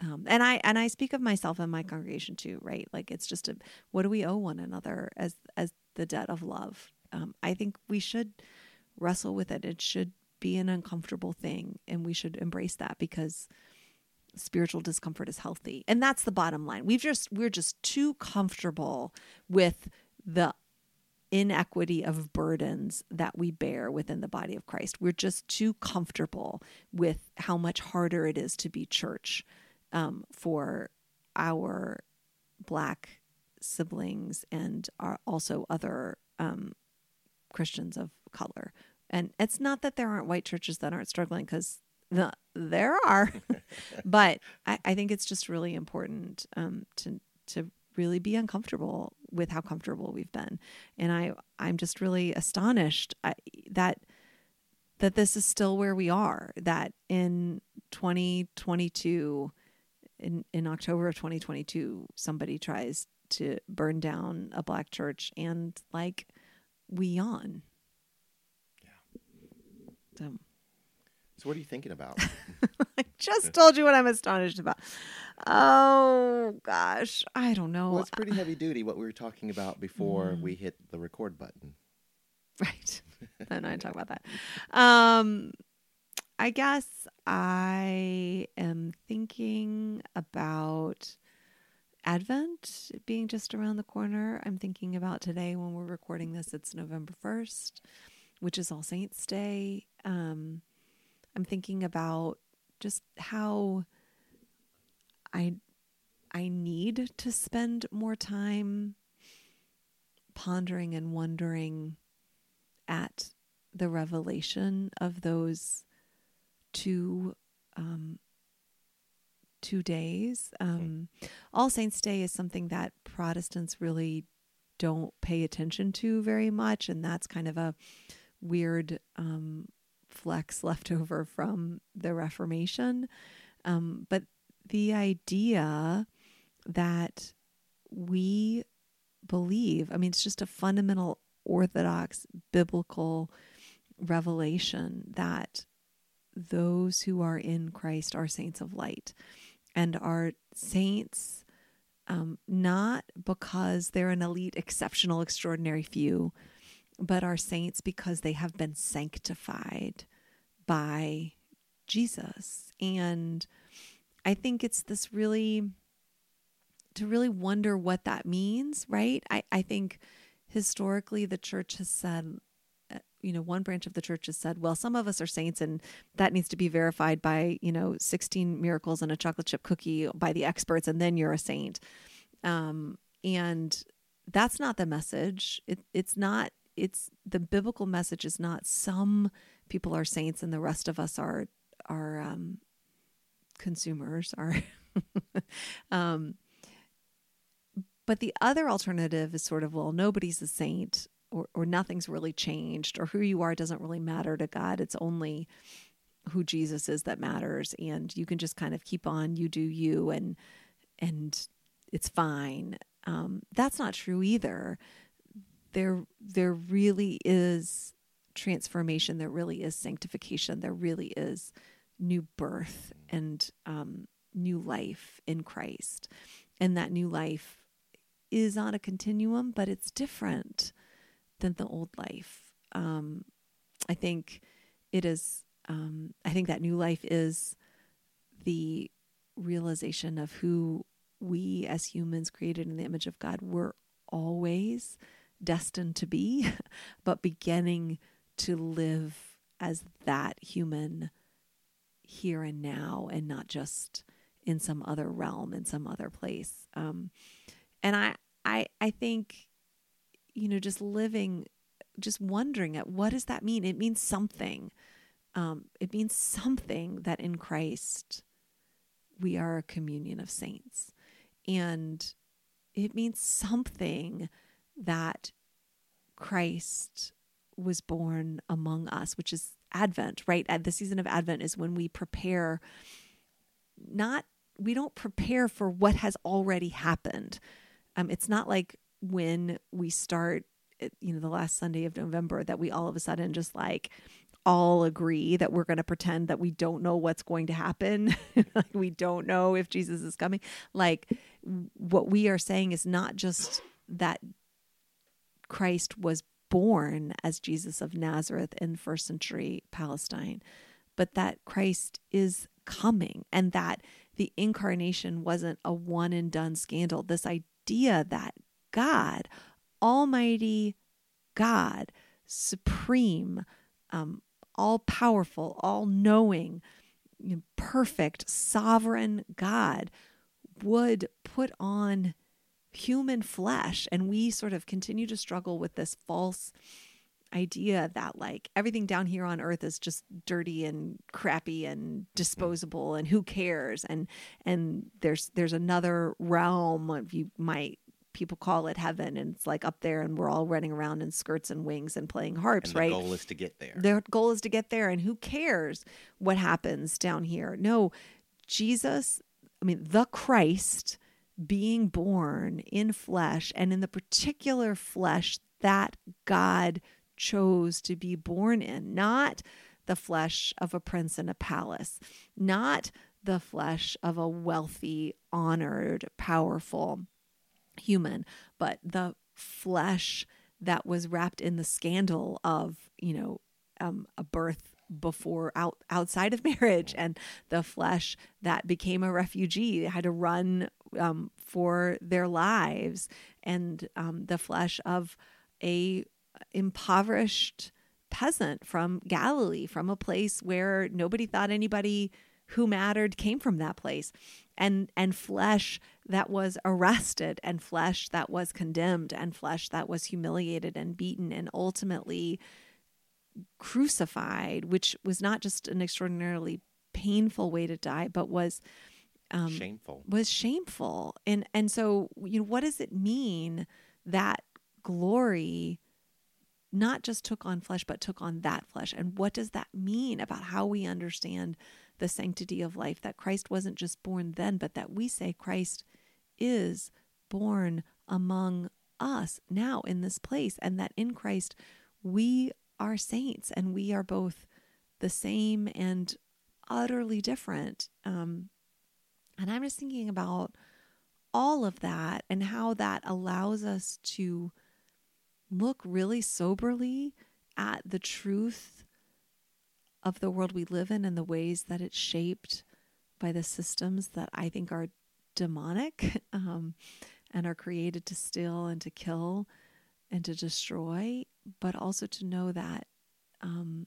Um, and I and I speak of myself and my congregation too, right? Like it's just a what do we owe one another as as the debt of love? Um, I think we should wrestle with it. It should be an uncomfortable thing, and we should embrace that because spiritual discomfort is healthy, and that's the bottom line. We've just we're just too comfortable with the inequity of burdens that we bear within the body of Christ. We're just too comfortable with how much harder it is to be church um, for our black siblings and are also other um, Christians of color. And it's not that there aren't white churches that aren't struggling because the, there are, but I, I, think it's just really important um, to to really be uncomfortable with how comfortable we've been. And I I'm just really astonished that that this is still where we are that in 2022 in in October of 2022 somebody tries to burn down a black church and like we yawn. Yeah. So so what are you thinking about? I just told you what I'm astonished about. Oh gosh, I don't know. Well, it's pretty heavy duty what we were talking about before mm. we hit the record button. Right. I don't I talk about that. Um I guess I am thinking about Advent being just around the corner. I'm thinking about today when we're recording this, it's November 1st, which is All Saints Day. Um, I'm thinking about just how I I need to spend more time pondering and wondering at the revelation of those two um, two days. Um, All Saints Day is something that Protestants really don't pay attention to very much, and that's kind of a weird um, flex left over from the Reformation. Um, but the idea that we believe, I mean, it's just a fundamental orthodox biblical revelation that those who are in Christ are saints of light and are saints um, not because they're an elite, exceptional, extraordinary few, but are saints because they have been sanctified by Jesus. And I think it's this really to really wonder what that means, right? I, I think historically the church has said, uh, you know, one branch of the church has said, well, some of us are saints and that needs to be verified by, you know, 16 miracles and a chocolate chip cookie by the experts, and then you're a saint. Um, and that's not the message. It, it's not it's the biblical message is not some people are saints and the rest of us are are um, consumers are um, but the other alternative is sort of well nobody's a saint or, or nothing's really changed or who you are doesn't really matter to god it's only who jesus is that matters and you can just kind of keep on you do you and and it's fine um, that's not true either. There, there really is transformation. There really is sanctification. There really is new birth and um, new life in Christ. And that new life is on a continuum, but it's different than the old life. Um, I think it is, um, I think that new life is the realization of who we as humans created in the image of God were always destined to be, but beginning to live as that human here and now and not just in some other realm in some other place. Um, and i i i think you know just living just wondering at what does that mean? It means something. Um, it means something that in christ we are a communion of saints. And it means something that christ was born among us which is advent right at the season of advent is when we prepare not we don't prepare for what has already happened. Um, it's not like when we start, you know, the last Sunday of November that we all of a sudden just like all agree that we're going to pretend that we don't know what's going to happen. like we don't know if Jesus is coming. Like what we are saying is not just that Christ was born as Jesus of Nazareth in first century Palestine, but that Christ is coming and that the incarnation wasn't a one and done scandal. This idea that God, Almighty God, supreme, um, all powerful, all knowing, perfect, sovereign God would put on human flesh. And we sort of continue to struggle with this false idea that like everything down here on earth is just dirty and crappy and disposable and who cares? And and there's there's another realm of you might people call it heaven and it's like up there and we're all running around in skirts and wings and playing harps and the right? goal is to get there. Their goal is to get there and who cares what happens down here? No jesus i mean the christ being born in flesh and in the particular flesh that god chose to be born in, not the flesh of a prince in a palace, not the flesh of a wealthy, honored, powerful human, but the flesh that was wrapped in the scandal of, you know, um, a birth before out outside of marriage and the flesh that became a refugee had to run um, for their lives and um, the flesh of a impoverished peasant from Galilee, from a place where nobody thought anybody who mattered came from that place. And and flesh that was arrested and flesh that was condemned and flesh that was humiliated and beaten and ultimately crucified, which was not just an extraordinarily painful way to die, but was um, shameful. Was shameful. And and so you know what does it mean that glory not just took on flesh, but took on that flesh. And what does that mean about how we understand the sanctity of life? That Christ wasn't just born then, but that we say Christ is born among us now in this place, and that in Christ we are saints and we are both the same and utterly different. Um, and I'm just thinking about all of that and how that allows us to look really soberly at the truth of the world we live in and the ways that it's shaped by the systems that I think are demonic um, and are created to steal and to kill and to destroy, but also to know that um,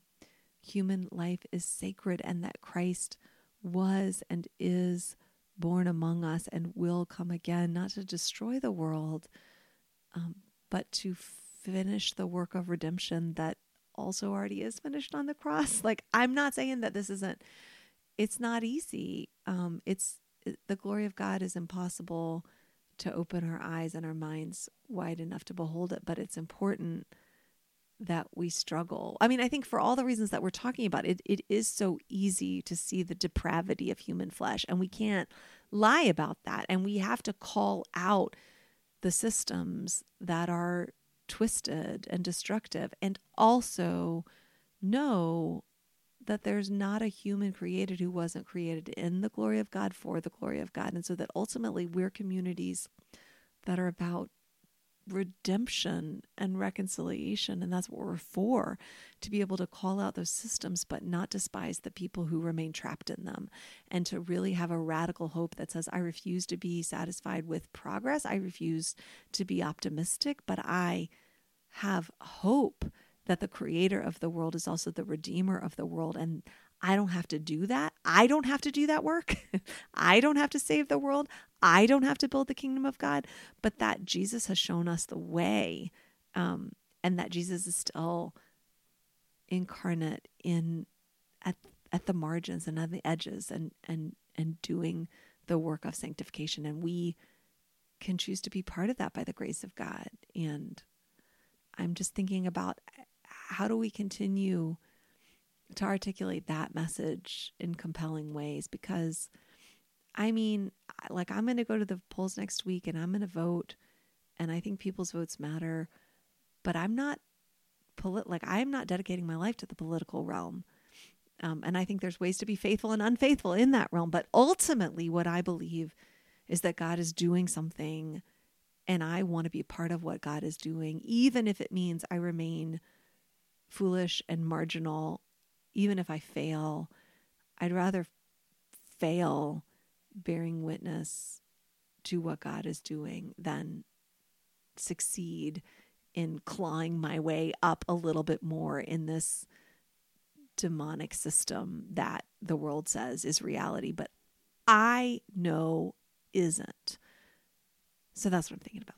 human life is sacred and that Christ was and is born among us and will come again, not to destroy the world, um, but to finish the work of redemption that also already is finished on the cross. Like I'm not saying that this isn't it's not easy. Um it's the glory of God is impossible to open our eyes and our minds wide enough to behold it, but it's important that we struggle. I mean, I think for all the reasons that we're talking about, it, it is so easy to see the depravity of human flesh, and we can't lie about that. And we have to call out the systems that are twisted and destructive and also know that there's not a human created who wasn't created in the glory of God for the glory of God. And so that ultimately we're communities that are about redemption and reconciliation. And that's what we're for to be able to call out those systems, but not despise the people who remain trapped in them. And to really have a radical hope that says, I refuse to be satisfied with progress. I refuse to be optimistic, but I have hope that the creator of the world is also the redeemer of the world. And I don't have to do that. I don't have to do that work. I don't have to save the world. I don't have to build the kingdom of God. But that Jesus has shown us the way, um, and that Jesus is still incarnate in at at the margins and at the edges, and and and doing the work of sanctification. And we can choose to be part of that by the grace of God. And I'm just thinking about how do we continue to articulate that message in compelling ways because I mean, like I'm going to go to the polls next week and I'm going to vote and I think people's votes matter, but I'm not polit- like I'm not dedicating my life to the political realm. Um, and I think there's ways to be faithful and unfaithful in that realm. But ultimately, what I believe is that God is doing something, and I want to be part of what God is doing, even if it means I remain foolish and marginal even if I fail, I'd rather fail bearing witness to what God is doing than succeed in clawing my way up a little bit more in this demonic system that the world says is reality, but I know isn't. So that's what I'm thinking about.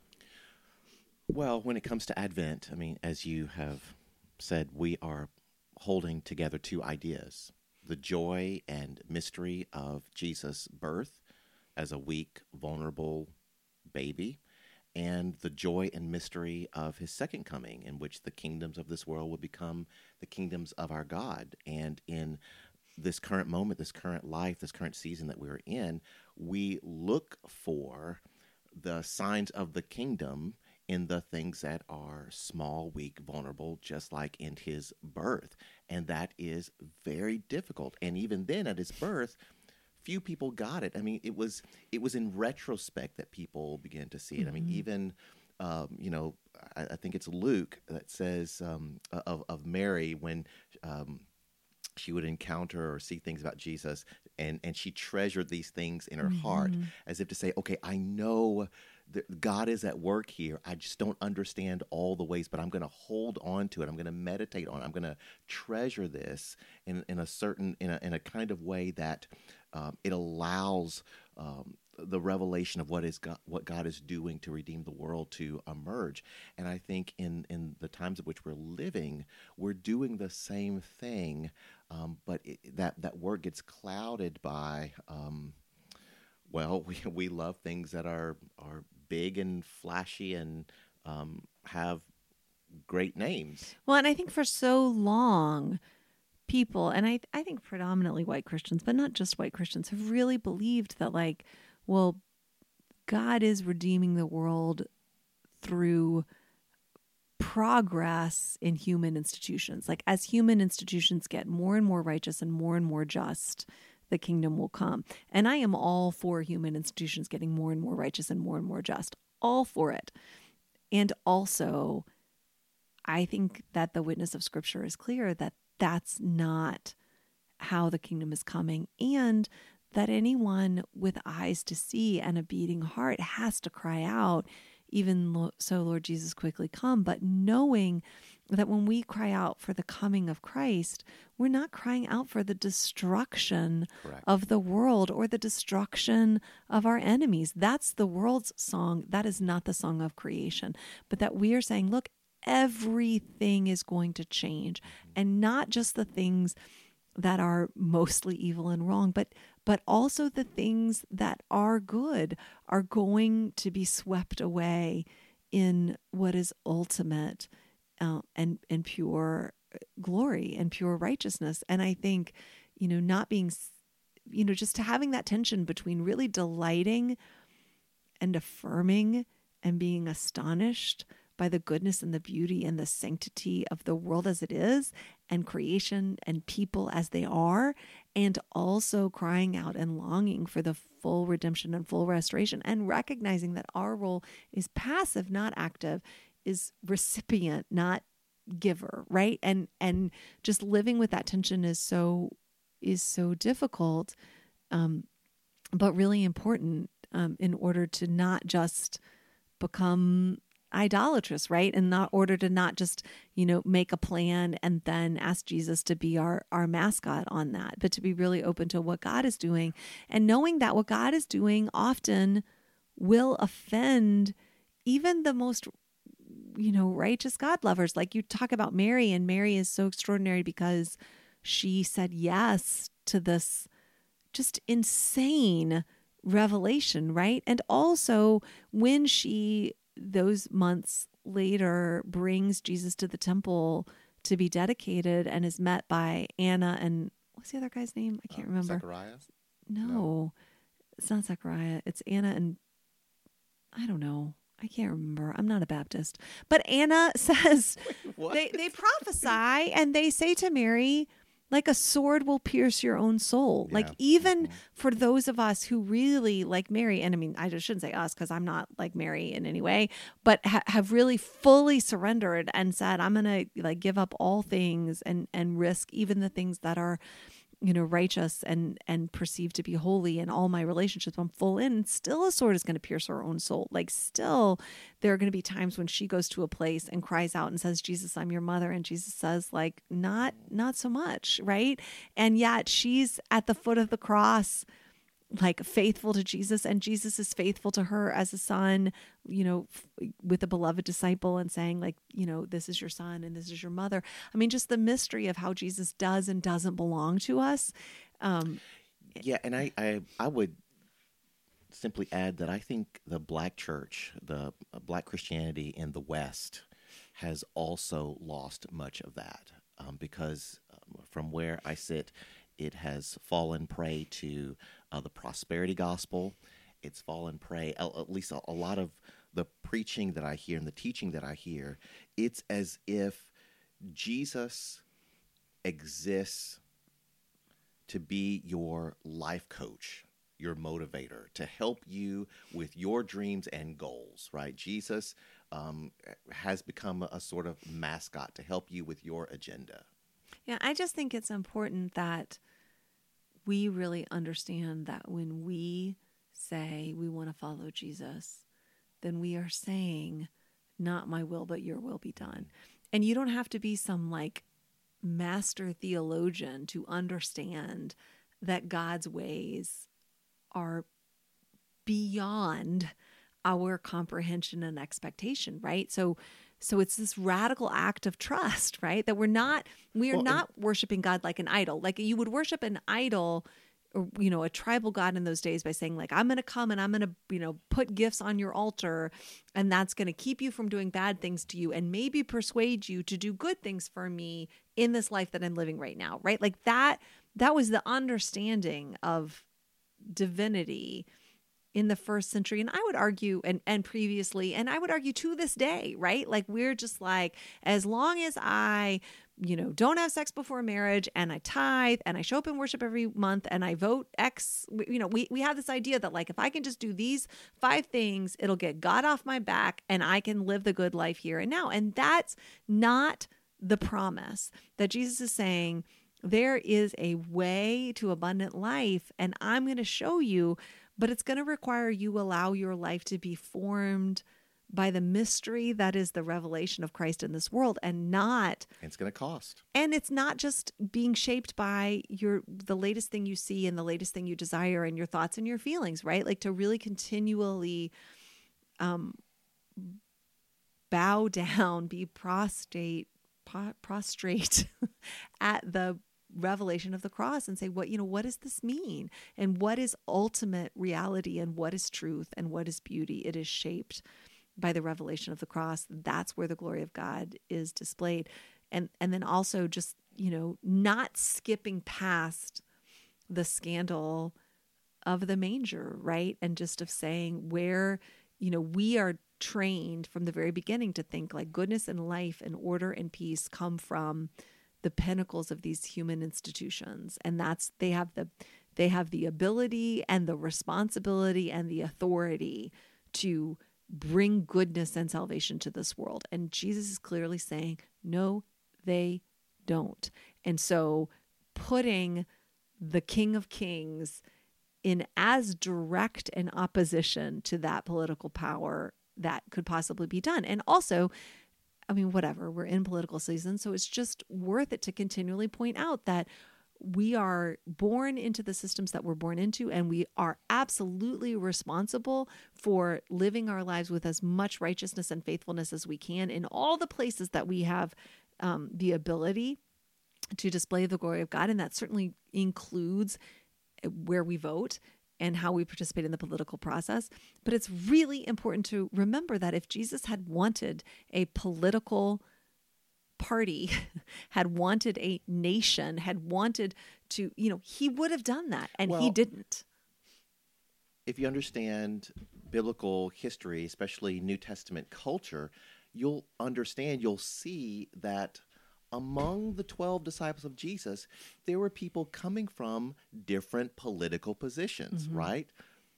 Well, when it comes to Advent, I mean, as you have said, we are holding together two ideas the joy and mystery of Jesus' birth as a weak, vulnerable baby, and the joy and mystery of his second coming, in which the kingdoms of this world will become the kingdoms of our God. And in this current moment, this current life, this current season that we're in, we look for the signs of the kingdom in the things that are small, weak, vulnerable, just like in his birth. And that is very difficult. And even then, at his birth, few people got it. I mean, it was it was in retrospect that people began to see it. Mm-hmm. I mean, mm-hmm. even um, you know, I, I, think it's Luke that says um, of of Mary when. Um, she would encounter or see things about Jesus, and and she treasured these things in her mm-hmm. heart, as if to say, "Okay, I know God is at work here. I just don't understand all the ways, but I'm going to hold on to it. I'm going to meditate on it. I'm going to treasure this in, in a certain, in a, in a kind of way that um, it allows um, the revelation of what is God, what God is doing to redeem the world to emerge. And I think in in the times of which we're living, we're doing the same thing, um, but it, that that word gets clouded by. Um, well, we, we love things that are are big and flashy and um, have great names. Well, and I think for so long, people, and I, I think predominantly white Christians, but not just white Christians, have really believed that, like, well, God is redeeming the world through progress in human institutions. Like, as human institutions get more and more righteous and more and more just, the kingdom will come. And I am all for human institutions getting more and more righteous and more and more just. All for it. And also, I think that the witness of scripture is clear that that's not how the kingdom is coming. And that anyone with eyes to see and a beating heart has to cry out, even so, Lord Jesus, quickly come. But knowing that when we cry out for the coming of Christ, we're not crying out for the destruction Correct. of the world or the destruction of our enemies. That's the world's song. That is not the song of creation. But that we are saying, look, everything is going to change, mm-hmm. and not just the things that are mostly evil and wrong, but but also the things that are good are going to be swept away in what is ultimate uh, and and pure uh, glory and pure righteousness. And I think, you know, not being, you know, just having that tension between really delighting and affirming and being astonished by the goodness and the beauty and the sanctity of the world as it is and creation and people as they are and also crying out and longing for the full redemption and full restoration and recognizing that our role is passive not active is recipient not giver right? And and just living with that tension is so is so difficult um but really important um in order to not just become idolatrous right? In not order to not just you know make a plan and then ask jesus to be our our mascot on that but to be really open to what god is doing and knowing that what god is doing often will offend even the most you know righteous god lovers like you talk about mary and mary is so extraordinary because she said yes to this just insane revelation right and also when she those months later brings Jesus to the temple to be dedicated and is met by Anna and what's the other guy's name? I can't Uh, remember. Zechariah? No, No. it's not Zechariah. It's Anna and I don't know. I can't remember. I'm not a Baptist. But Anna says What? they they prophesy and they say to Mary, like a sword will pierce your own soul. Like Yeah. even Mhm. for those of us who really like Mary, and I mean I just shouldn't say us because I'm not like Mary in any way, but ha- have really fully surrendered and said, I'm gonna like give up all things and and risk even the things that are you know righteous and and perceived to be holy and all my relationships i'm full in still a sword is going to pierce her own soul. Like still there are going to be times when she goes to a place and cries out and says jesus i'm your mother and jesus says like not not so much right? And yet she's at the foot of the cross like faithful to Jesus and Jesus is faithful to her as a son, you know, f- with a beloved disciple and saying like, you know, this is your son and this is your mother. I mean, just the mystery of how Jesus does and doesn't belong to us. Um, Yeah, and I, I, I would simply add that I think the black church, the uh, black Christianity in the West, has also lost much of that um, because um, from where I sit, it has fallen prey to uh, the prosperity gospel. It's fallen prey, at least a, a lot of the preaching that I hear and the teaching that I hear. It's as if Jesus exists to be your life coach, your motivator, to help you with your dreams and goals, right? Jesus um, has become a sort of mascot to help you with your agenda. yeah, I just think it's important that we really understand that when we say we want to follow Jesus, then we are saying, not my will, but your will be done. And you don't have to be some like master theologian to understand that God's ways are beyond our comprehension and expectation, right? So so it's this radical act of trust, right? That we're not we are Well, and- not worshiping God like an idol. Like you would worship an idol or you know, a tribal god in those days by saying like I'm going to come and I'm going to, you know, put gifts on your altar and that's going to keep you from doing bad things to you and maybe persuade you to do good things for me in this life that I'm living right now, right? Like that that was the understanding of divinity in the first century and i would argue and and previously and i would argue to this day right? Like we're just like as long as i you know don't have sex before marriage and i tithe and i show up in worship every month and i vote x you know we we have this idea that like if i can just do these five things it'll get god off my back and i can live the good life here and now. And that's not the promise that jesus is saying there is a way to abundant life and i'm going to show you but it's going to require you allow your life to be formed by the mystery that is the revelation of Christ in this world and not it's going to cost. and it's not just being shaped by your the latest thing you see and the latest thing you desire and your thoughts and your feelings right like to really continually um bow down be prostrate prostrate at the revelation of the cross and say what you know what does this mean? And what is ultimate reality? And what is truth? And what is beauty? It is shaped by the revelation of the cross. That's where the glory of god is displayed. And and then also just you know not skipping past the scandal of the manger right? And just of saying where you know we are trained from the very beginning to think like goodness and life and order and peace come from the pinnacles of these human institutions. And that's they have the they have the ability and the responsibility and the authority to bring goodness and salvation to this world. And Jesus is clearly saying no they don't. And so putting the king of kings in as direct an opposition to that political power that could possibly be done. And also, I mean, whatever, we're in political season. So it's just worth it to continually point out that we are born into the systems that we're born into, and we are absolutely responsible for living our lives with as much righteousness and faithfulness as we can in all the places that we have um, the ability to display the glory of God. And that certainly includes where we vote and how we participate in the political process. But it's really important to remember that if Jesus had wanted a political party, had wanted a nation, had wanted to, you know, he would have done that and Well- he didn't. if you understand biblical history, especially New Testament culture, you'll understand, you'll see that among the 12 disciples of Jesus, there were people coming from different political positions, mm-hmm. right?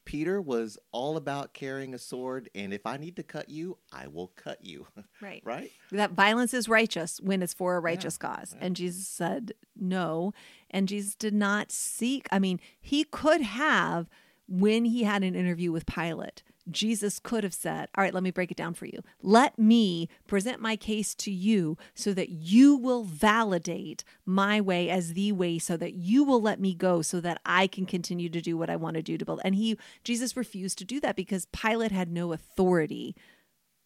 Peter was all about carrying a sword, and if I need to cut you, I will cut you. Right. right? That violence is righteous when it's for a righteous cause. And Jesus said no. And Jesus did not seek, I mean, he could have, when he had an interview with Pilate, Jesus could have said, All right, let me break it down for you. Let me present my case to you so that you will validate my way as the way, so that you will let me go, so that I can continue to do what I want to do to build. And he, Jesus refused to do that because Pilate had no authority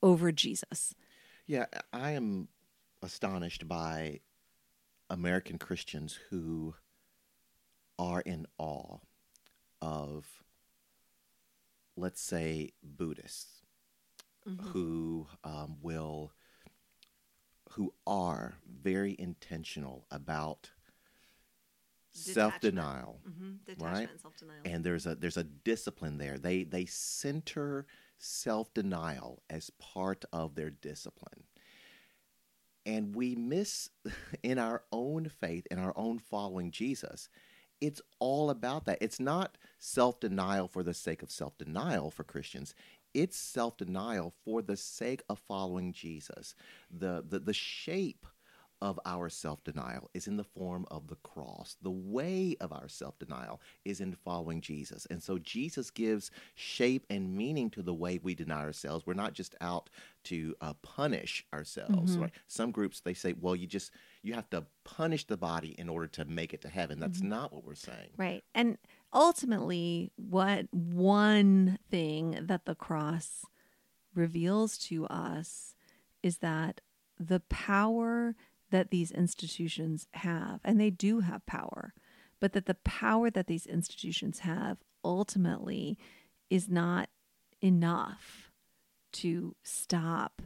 over Jesus. Yeah, I am astonished by American Christians who are in awe of, let's say, Buddhists who um, will, who are very intentional about self denial right? and there's a there's a discipline there. They they center self-denial as part of their discipline. And we miss in our own faith in our own following jesus it's all about that. It's not self-denial for the sake of self-denial for christians it's self-denial for the sake of following jesus the the, the shape of our self denial is in the form of the cross. The way of our self denial is in following Jesus. And so Jesus gives shape and meaning to the way we deny ourselves. We're not just out to uh, punish ourselves. Right? Some groups, they say, well, you just, you have to punish the body in order to make it to heaven. That's not what we're saying. Right. And ultimately, what one thing that the cross reveals to us is that the power that these institutions have, and they do have power, but that the power that these institutions have ultimately is not enough to stop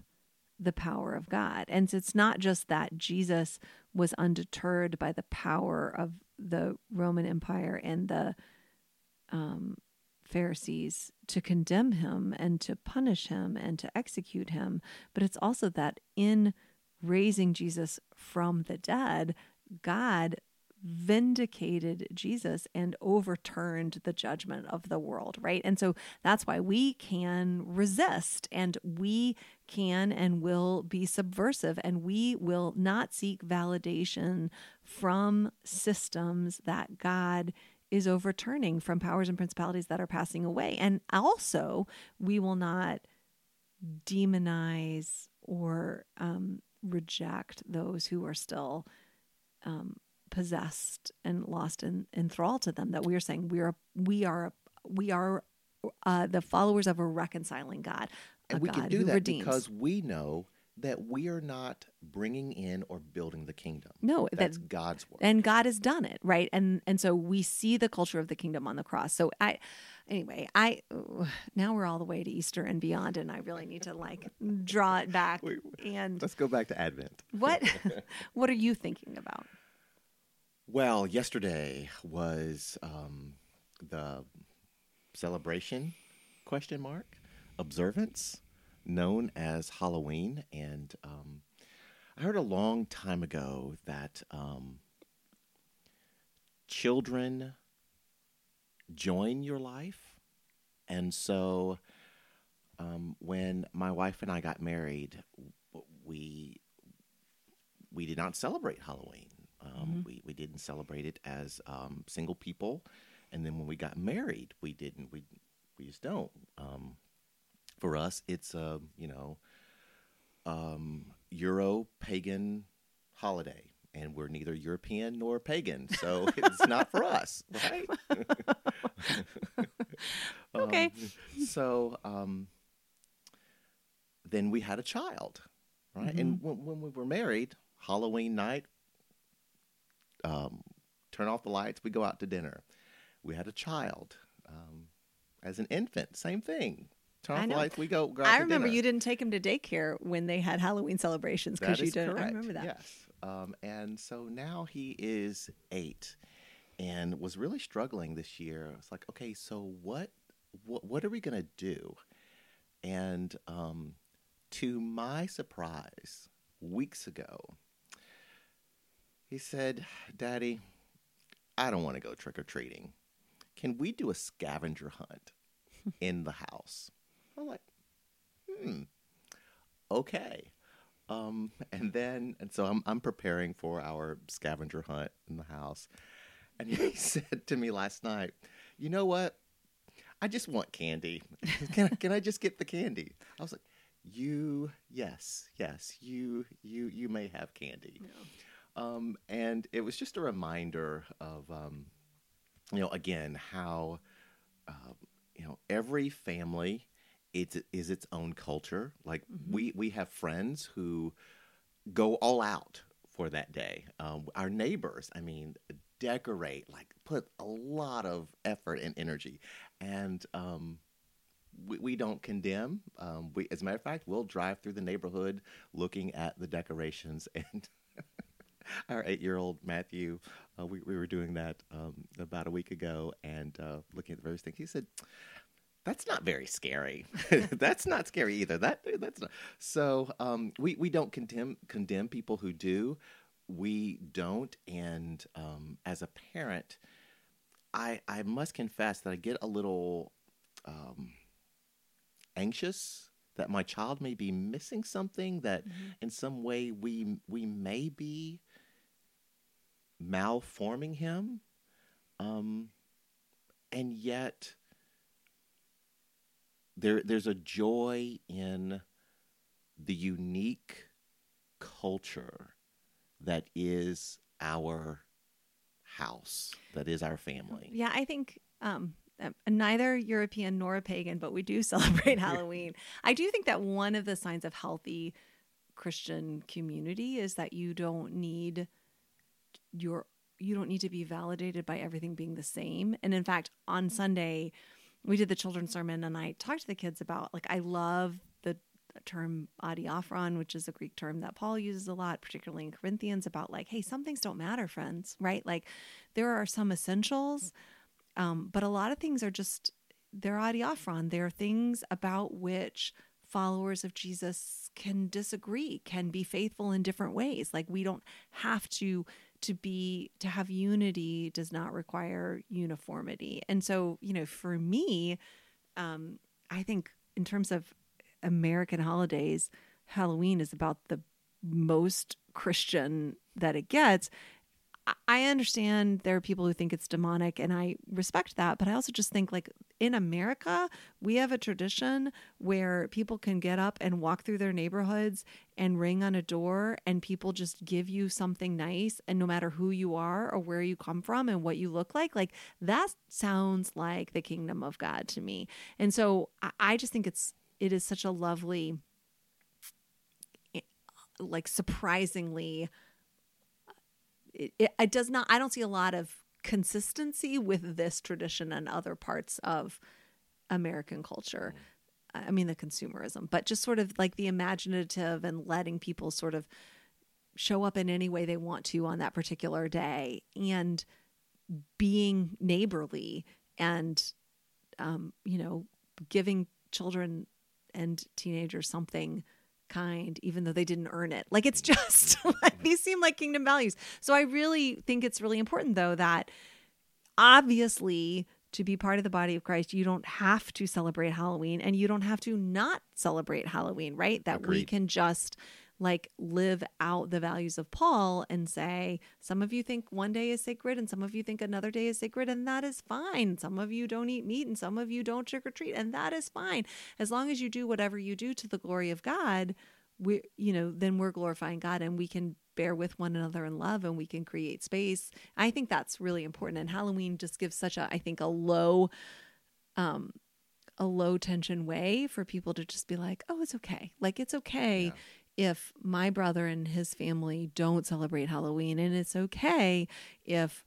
the power of God. And so it's not just that Jesus was undeterred by the power of the Roman Empire and the um, Pharisees to condemn him and to punish him and to execute him, but it's also that in raising Jesus from the dead, God vindicated Jesus and overturned the judgment of the world, right? And so that's why we can resist and we can and will be subversive and we will not seek validation from systems that God is overturning from powers and principalities that are passing away. And also, we will not demonize or um, reject those who are still um, possessed and lost in, in thrall to them. That we are saying we are we are we are uh, the followers of a reconciling God, a And we God can do that redeems. because we know that we are not bringing in or building the kingdom. no, that That's God's work. and God has done it, right? And and so we see the culture of the kingdom on the cross. So I anyway, I now we're all the way to Easter and beyond and I really need to like draw it back Wait, and Let's go back to Advent. what what are you thinking about? Well, yesterday was um, the celebration question mark observance known as Halloween. And um, I heard a long time ago that um, children join your life. And so um, when my wife and I got married, we we did not celebrate Halloween. Um, Mm-hmm. we, we didn't celebrate it as um, single people. And then when we got married, we didn't. We we just don't. Um, for us, it's a you know um, Euro pagan holiday, and we're neither European nor pagan, so it's not for us, right? Okay. Um, so um, then we had a child, right? And when, when we were married, Halloween night, um, turn off the lights, we go out to dinner. We had a child um, as an infant, same thing. I know. we go. go I remember dinner. you didn't take him to daycare when they had Halloween celebrations because you is did. correct. I remember that. Yes. Um, and so now he is eight, and was really struggling this year. It's like, okay, so what, what, what are we gonna do? And um, to my surprise, weeks ago, he said, "Daddy, I don't want to go trick or treating. Can we do a scavenger hunt in the house?" I'm like, "Hmm, okay." Um, and then, and so I'm, I'm preparing for our scavenger hunt in the house. And he said to me last night, you know what? I just want candy. can, I, can I just get the candy? I was like, you, yes, yes, you, you, you may have candy. Um, and it was just a reminder of, um, you know, again, how, uh, you know, every family it's, is its own culture. Like we, we have friends who go all out for that day. Um, our neighbors, I mean, decorate, like put a lot of effort and energy. And, um, we, we don't condemn. Um, we, as a matter of fact, we'll drive through the neighborhood looking at the decorations and our eight-year-old Matthew, uh, we, we were doing that um, about a week ago and uh, looking at the various things. He said, "That's not very scary. that's not scary either. That that's not." So um, we we don't condemn condemn people who do. We don't. And um, as a parent, I I must confess that I get a little um, anxious that my child may be missing something that in some way we we may be malforming him um and yet there there's a joy in the unique culture that is our house that is our family Yeah, I think um, uh, neither European nor pagan, but we do celebrate Halloween. I do think that one of the signs of healthy Christian community is that you don't need your you don't need to be validated by everything being the same. And in fact, on Sunday, we did the children's sermon, and I talked to the kids about like I love the term adiaphoron, which is a Greek term that Paul uses a lot, particularly in Corinthians, about like, hey, some things don't matter, friends, right? Like there are some essentials, um, but a lot of things are just they're adiaphoron. They're things about which followers of Jesus can disagree, can be faithful in different ways. Like we don't have to to be to have unity does not require uniformity. And so, you know, for me, um, I think in terms of American holidays, Halloween is about the most Christian that it gets. I- understand there are people who think it's demonic, and I respect that. But I also just think, like, in America, we have a tradition where people can get up and walk through their neighborhoods and ring on a door, and people just give you something nice. And no matter who you are or where you come from and what you look like, like, that sounds like the kingdom of God to me. And so I, I just think it's, it is such a lovely, eh, like, surprisingly it, it, it does not i don't see a lot of consistency with this tradition and other parts of american culture. I mean the consumerism but just sort of like the imaginative and letting people sort of show up in any way they want to on that particular day and being neighborly and um, you know giving children and teenagers something kind even though they didn't earn it. Like it's just like these seem like kingdom values. So i really think it's really important though that obviously to be part of the body of christ you don't have to celebrate halloween and you don't have to not celebrate halloween right? That we can just like live out the values of Paul and say, some of you think one day is sacred and some of you think another day is sacred, and that is fine. Some of you don't eat meat and some of you don't trick or treat, and that is fine. As long as you do whatever you do to the glory of God, we you know, then we're glorifying God and we can bear with one another in love and we can create space. I think that's really important. And Halloween just gives such a I think a low um a low tension way for people to just be like, oh, it's okay. Like, it's okay if my brother and his family don't celebrate Halloween, and it's okay if,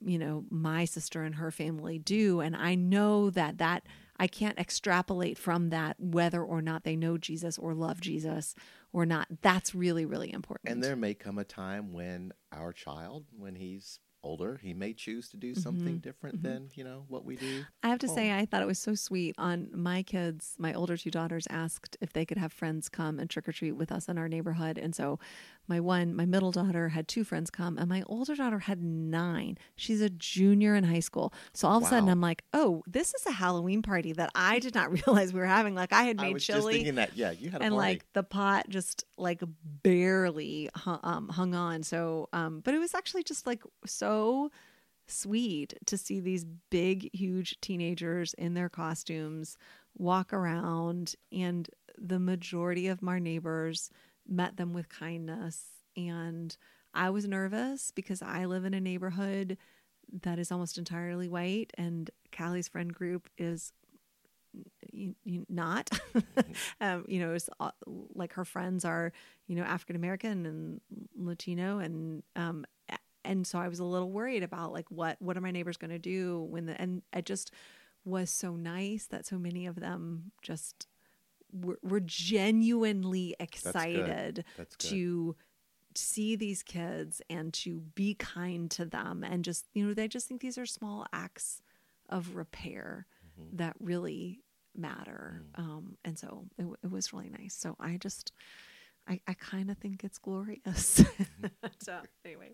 you know, my sister and her family do. And I know that that I can't extrapolate from that whether or not they know Jesus or love Jesus or not. That's really, really important. And there may come a time when our child, when he's older, he may choose to do mm-hmm. something different mm-hmm. than, you know, what we do. I have to say, I thought it was so sweet. On my kids, my older two daughters asked if they could have friends come and trick or treat with us in our neighborhood. And so my one, my middle daughter had two friends come, and my older daughter had nine. She's a junior in high school. So all of a sudden, I'm like, oh, this is a Halloween party that I did not realize we were having. Like, I had I made was just chili thinking that, yeah, you had and party. like the pot just like barely hung, um, hung on so um but it was actually just like so sweet to see these big huge teenagers in their costumes walk around and the majority of my neighbors met them with kindness. And i was nervous because i live in a neighborhood that is almost entirely white and callie's friend group is you, you not. Um, you know it's like her friends are you know african american and latino and um and so i was a little worried about like what what are my neighbors going to do when the and it just was so nice that so many of them just were, were genuinely excited That's good. to see these kids and to be kind to them and just you know they just think these are small acts of repair Mm-hmm. that really matter Mm. um and so it, it was really nice so i just i, I kind of think it's glorious Mm-hmm. so anyway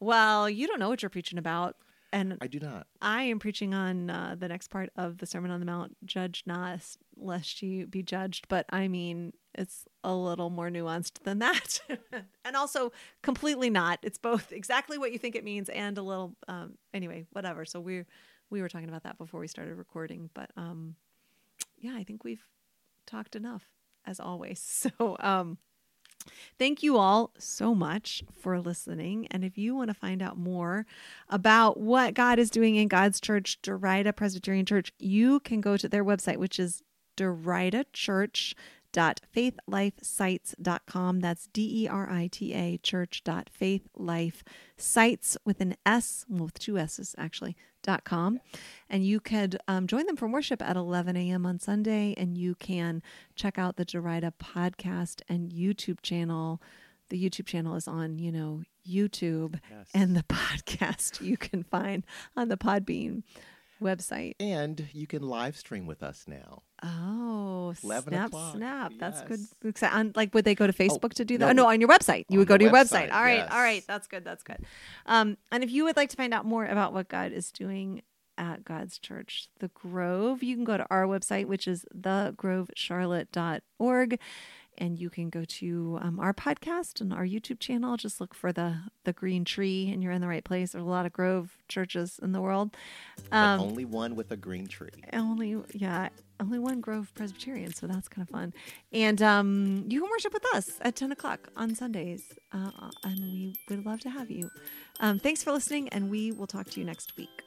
well you don't know what you're preaching about and I do not. I am preaching on uh, the next part of the Sermon on the Mount judge not lest you be judged. But I mean, it's a little more nuanced than that. and also completely not. It's both exactly what you think it means and a little, um, anyway, whatever. So we're, we were talking about that before we started recording. But um, yeah, I think we've talked enough as always. So, um, Thank you all so much for listening. And if you want to find out more about what God is doing in God's church, Derita Presbyterian Church, you can go to their website, which is deritachurch.faithlifesites.com. That's D E R I T A church.faithlifesites with an S, well, with two S's actually, com. And you could um, join them for worship at 11 a.m. on Sunday. And you can check out the Derita podcast and YouTube channel. The YouTube channel is on, you know, YouTube, Yes. and the podcast you can find on the Podbean website. And you can live stream with us now. Oh, snap, o'clock. snap. That's good. Yes. Exci- on- Like, would they go to Facebook to do that? no, Oh, no, on your website. You would go to your website. website, All right, all right. yes. That's good. That's good. Um, and if you would like to find out more about what God is doing at God's Church, The Grove, you can go to our website, which is thegrovecharlotte.org. And you can go to um, our podcast and our YouTube channel. Just look for the the green tree, and you're in the right place. There's a lot of Grove churches in the world. But Um, only one with a green tree. only yeah only one grove presbyterian so that's kind of fun. And um you can worship with us at 10 o'clock on sundays uh, and we would love to have you. Um, thanks for listening and we will talk to you next week